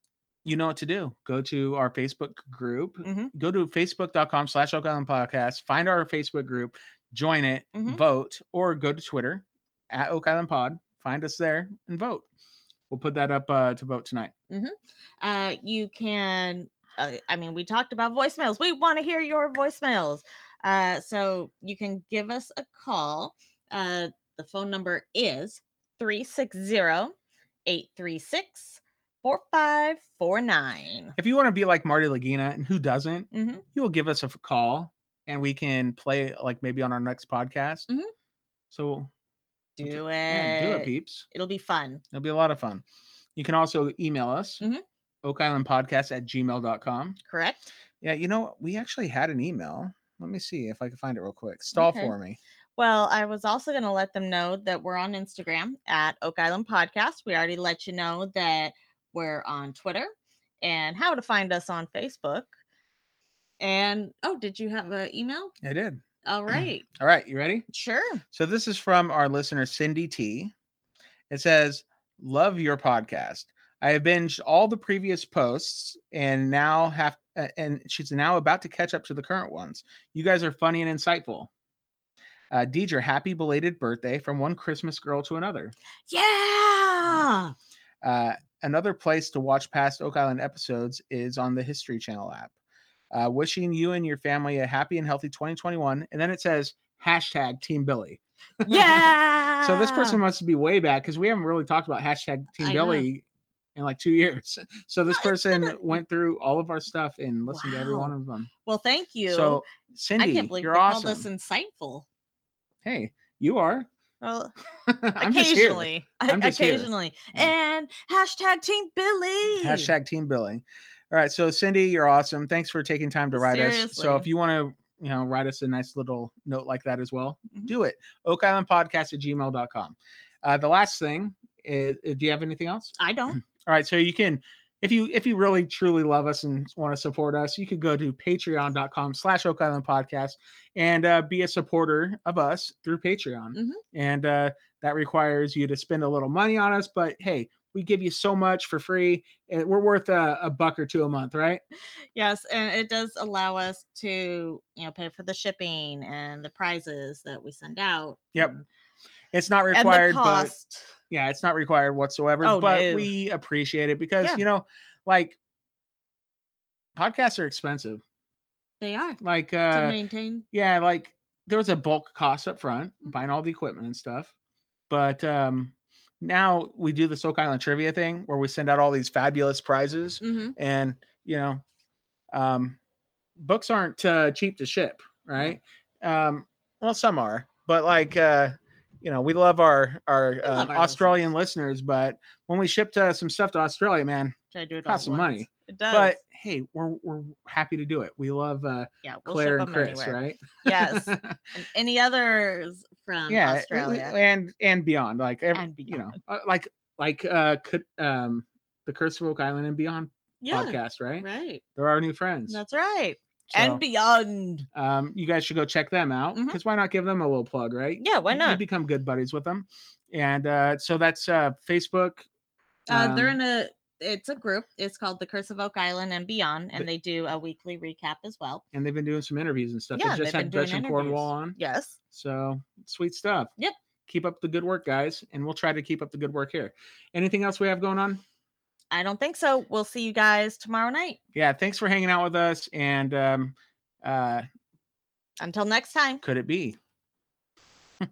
you know what to do. Go to our Facebook group. Mhm. Go to facebook.com slash Oak Island Podcast. Find our Facebook group. Join it. Mhm. Vote. Or go to Twitter at Oak Island Pod. Find us there and vote. We'll put that up uh, to vote tonight. Uh, you can. Uh, I mean, we talked about voicemails. We want to hear your voicemails. Uh, so you can give us a call. Uh, the phone number is 360 836 4549. If you want to be like Marty Lagina, and who doesn't, Mhm. you will give us a call and we can play like maybe on our next podcast. Mhm. So Do it. yeah, do it, peeps. It'll be fun. It'll be a lot of fun. You can also email us, Mhm. Oak Island Podcast at gmail.com. Correct. Yeah, you know, we actually had an email. Let me see if I can find it real quick. Stall Okay. for me. Well, I was also going to let them know that we're on Instagram at Oak Island Podcast. We already let you know that we're on Twitter and how to find us on Facebook. And oh, did you have an email? I did. All right. All right, you ready? sure. So this is from our listener Cindy T. It says, "Love your podcast. I have binged all the previous posts and now have uh, and she's now about to catch up to the current ones. You guys are funny and insightful. Uh, Deidre, happy belated birthday from one Christmas girl to another. Yeah. Uh, another place to watch past Oak Island episodes is on the History Channel app. Uh, wishing you and your family a happy and healthy 2021. And then it says hashtag Team Billy. Yeah. So this person must be way back because we haven't really talked about hashtag Team I. Billy in like two years. So this No, it's been person went through all of our stuff and listened to every one of them. Well, thank you. So Cindy, I can't believe you're we awesome. call this insightful. hey, you are. Well, I'm just here. occasionally. Occasionally. Yeah. And hashtag Team Billy. Hashtag Team Billy. All right, so Cindy, you're awesome. Thanks for taking time to write us. So if you want to, you know, write us a nice little note like that as well, Mhm. do it. Oak Island Podcast at gmail.com. Uh, the last thing is, uh, do you have anything else? I don't. All right, so you can, if you if you really truly love us and want to support us, you could go to patreon.com slash Oak Island Podcast and uh, be a supporter of us through Patreon. Mhm. And uh, that requires you to spend a little money on us, but hey, we give you so much for free. And we're worth a, a buck or two a month, right? Yes, and it does allow us to, you know, pay for the shipping and the prizes that we send out. Yep. It's not required, but. Yeah, it's not required whatsoever. Oh, but no. we appreciate it because Yeah. you know, like podcasts are expensive. They are Like to uh maintain. yeah, like there was a bulk cost up front, Mhm. buying all the equipment and stuff. But um now we do the Oak Island trivia thing where we send out all these fabulous prizes hmm and you know um books aren't uh, cheap to ship right um well some are but like uh you know we love our our, uh, love our australian listeners. but when we shipped uh, some stuff to australia man Try to do it all cost some at money. It does. but hey we're we're happy to do it we love uh yeah, we'll claire and chris anywhere. right Yes. and any others from yeah Australia and and beyond like every, and you know uh, like like uh could um the curse of oak island and beyond Yeah, podcast right right. they're our new friends That's right. So- And beyond. um, you guys should go check them out because why not give them a little plug, right? Yeah, why not? You become good buddies with them, and uh, so that's uh, Facebook. Uh, they're um, in a it's a group. It's called the Curse of Oak Island and Beyond, and But- they do a weekly recap as well. and they've been doing some interviews and stuff. Yeah, they just had Gretchen Cornwall interviews. on, Yes. so sweet stuff. Yep. Keep up the good work, guys, and we'll try to keep up the good work here. Anything else we have going on? I don't think so. We'll see you guys tomorrow night. Yeah, thanks for hanging out with us. And um, uh, Until next time. could it be?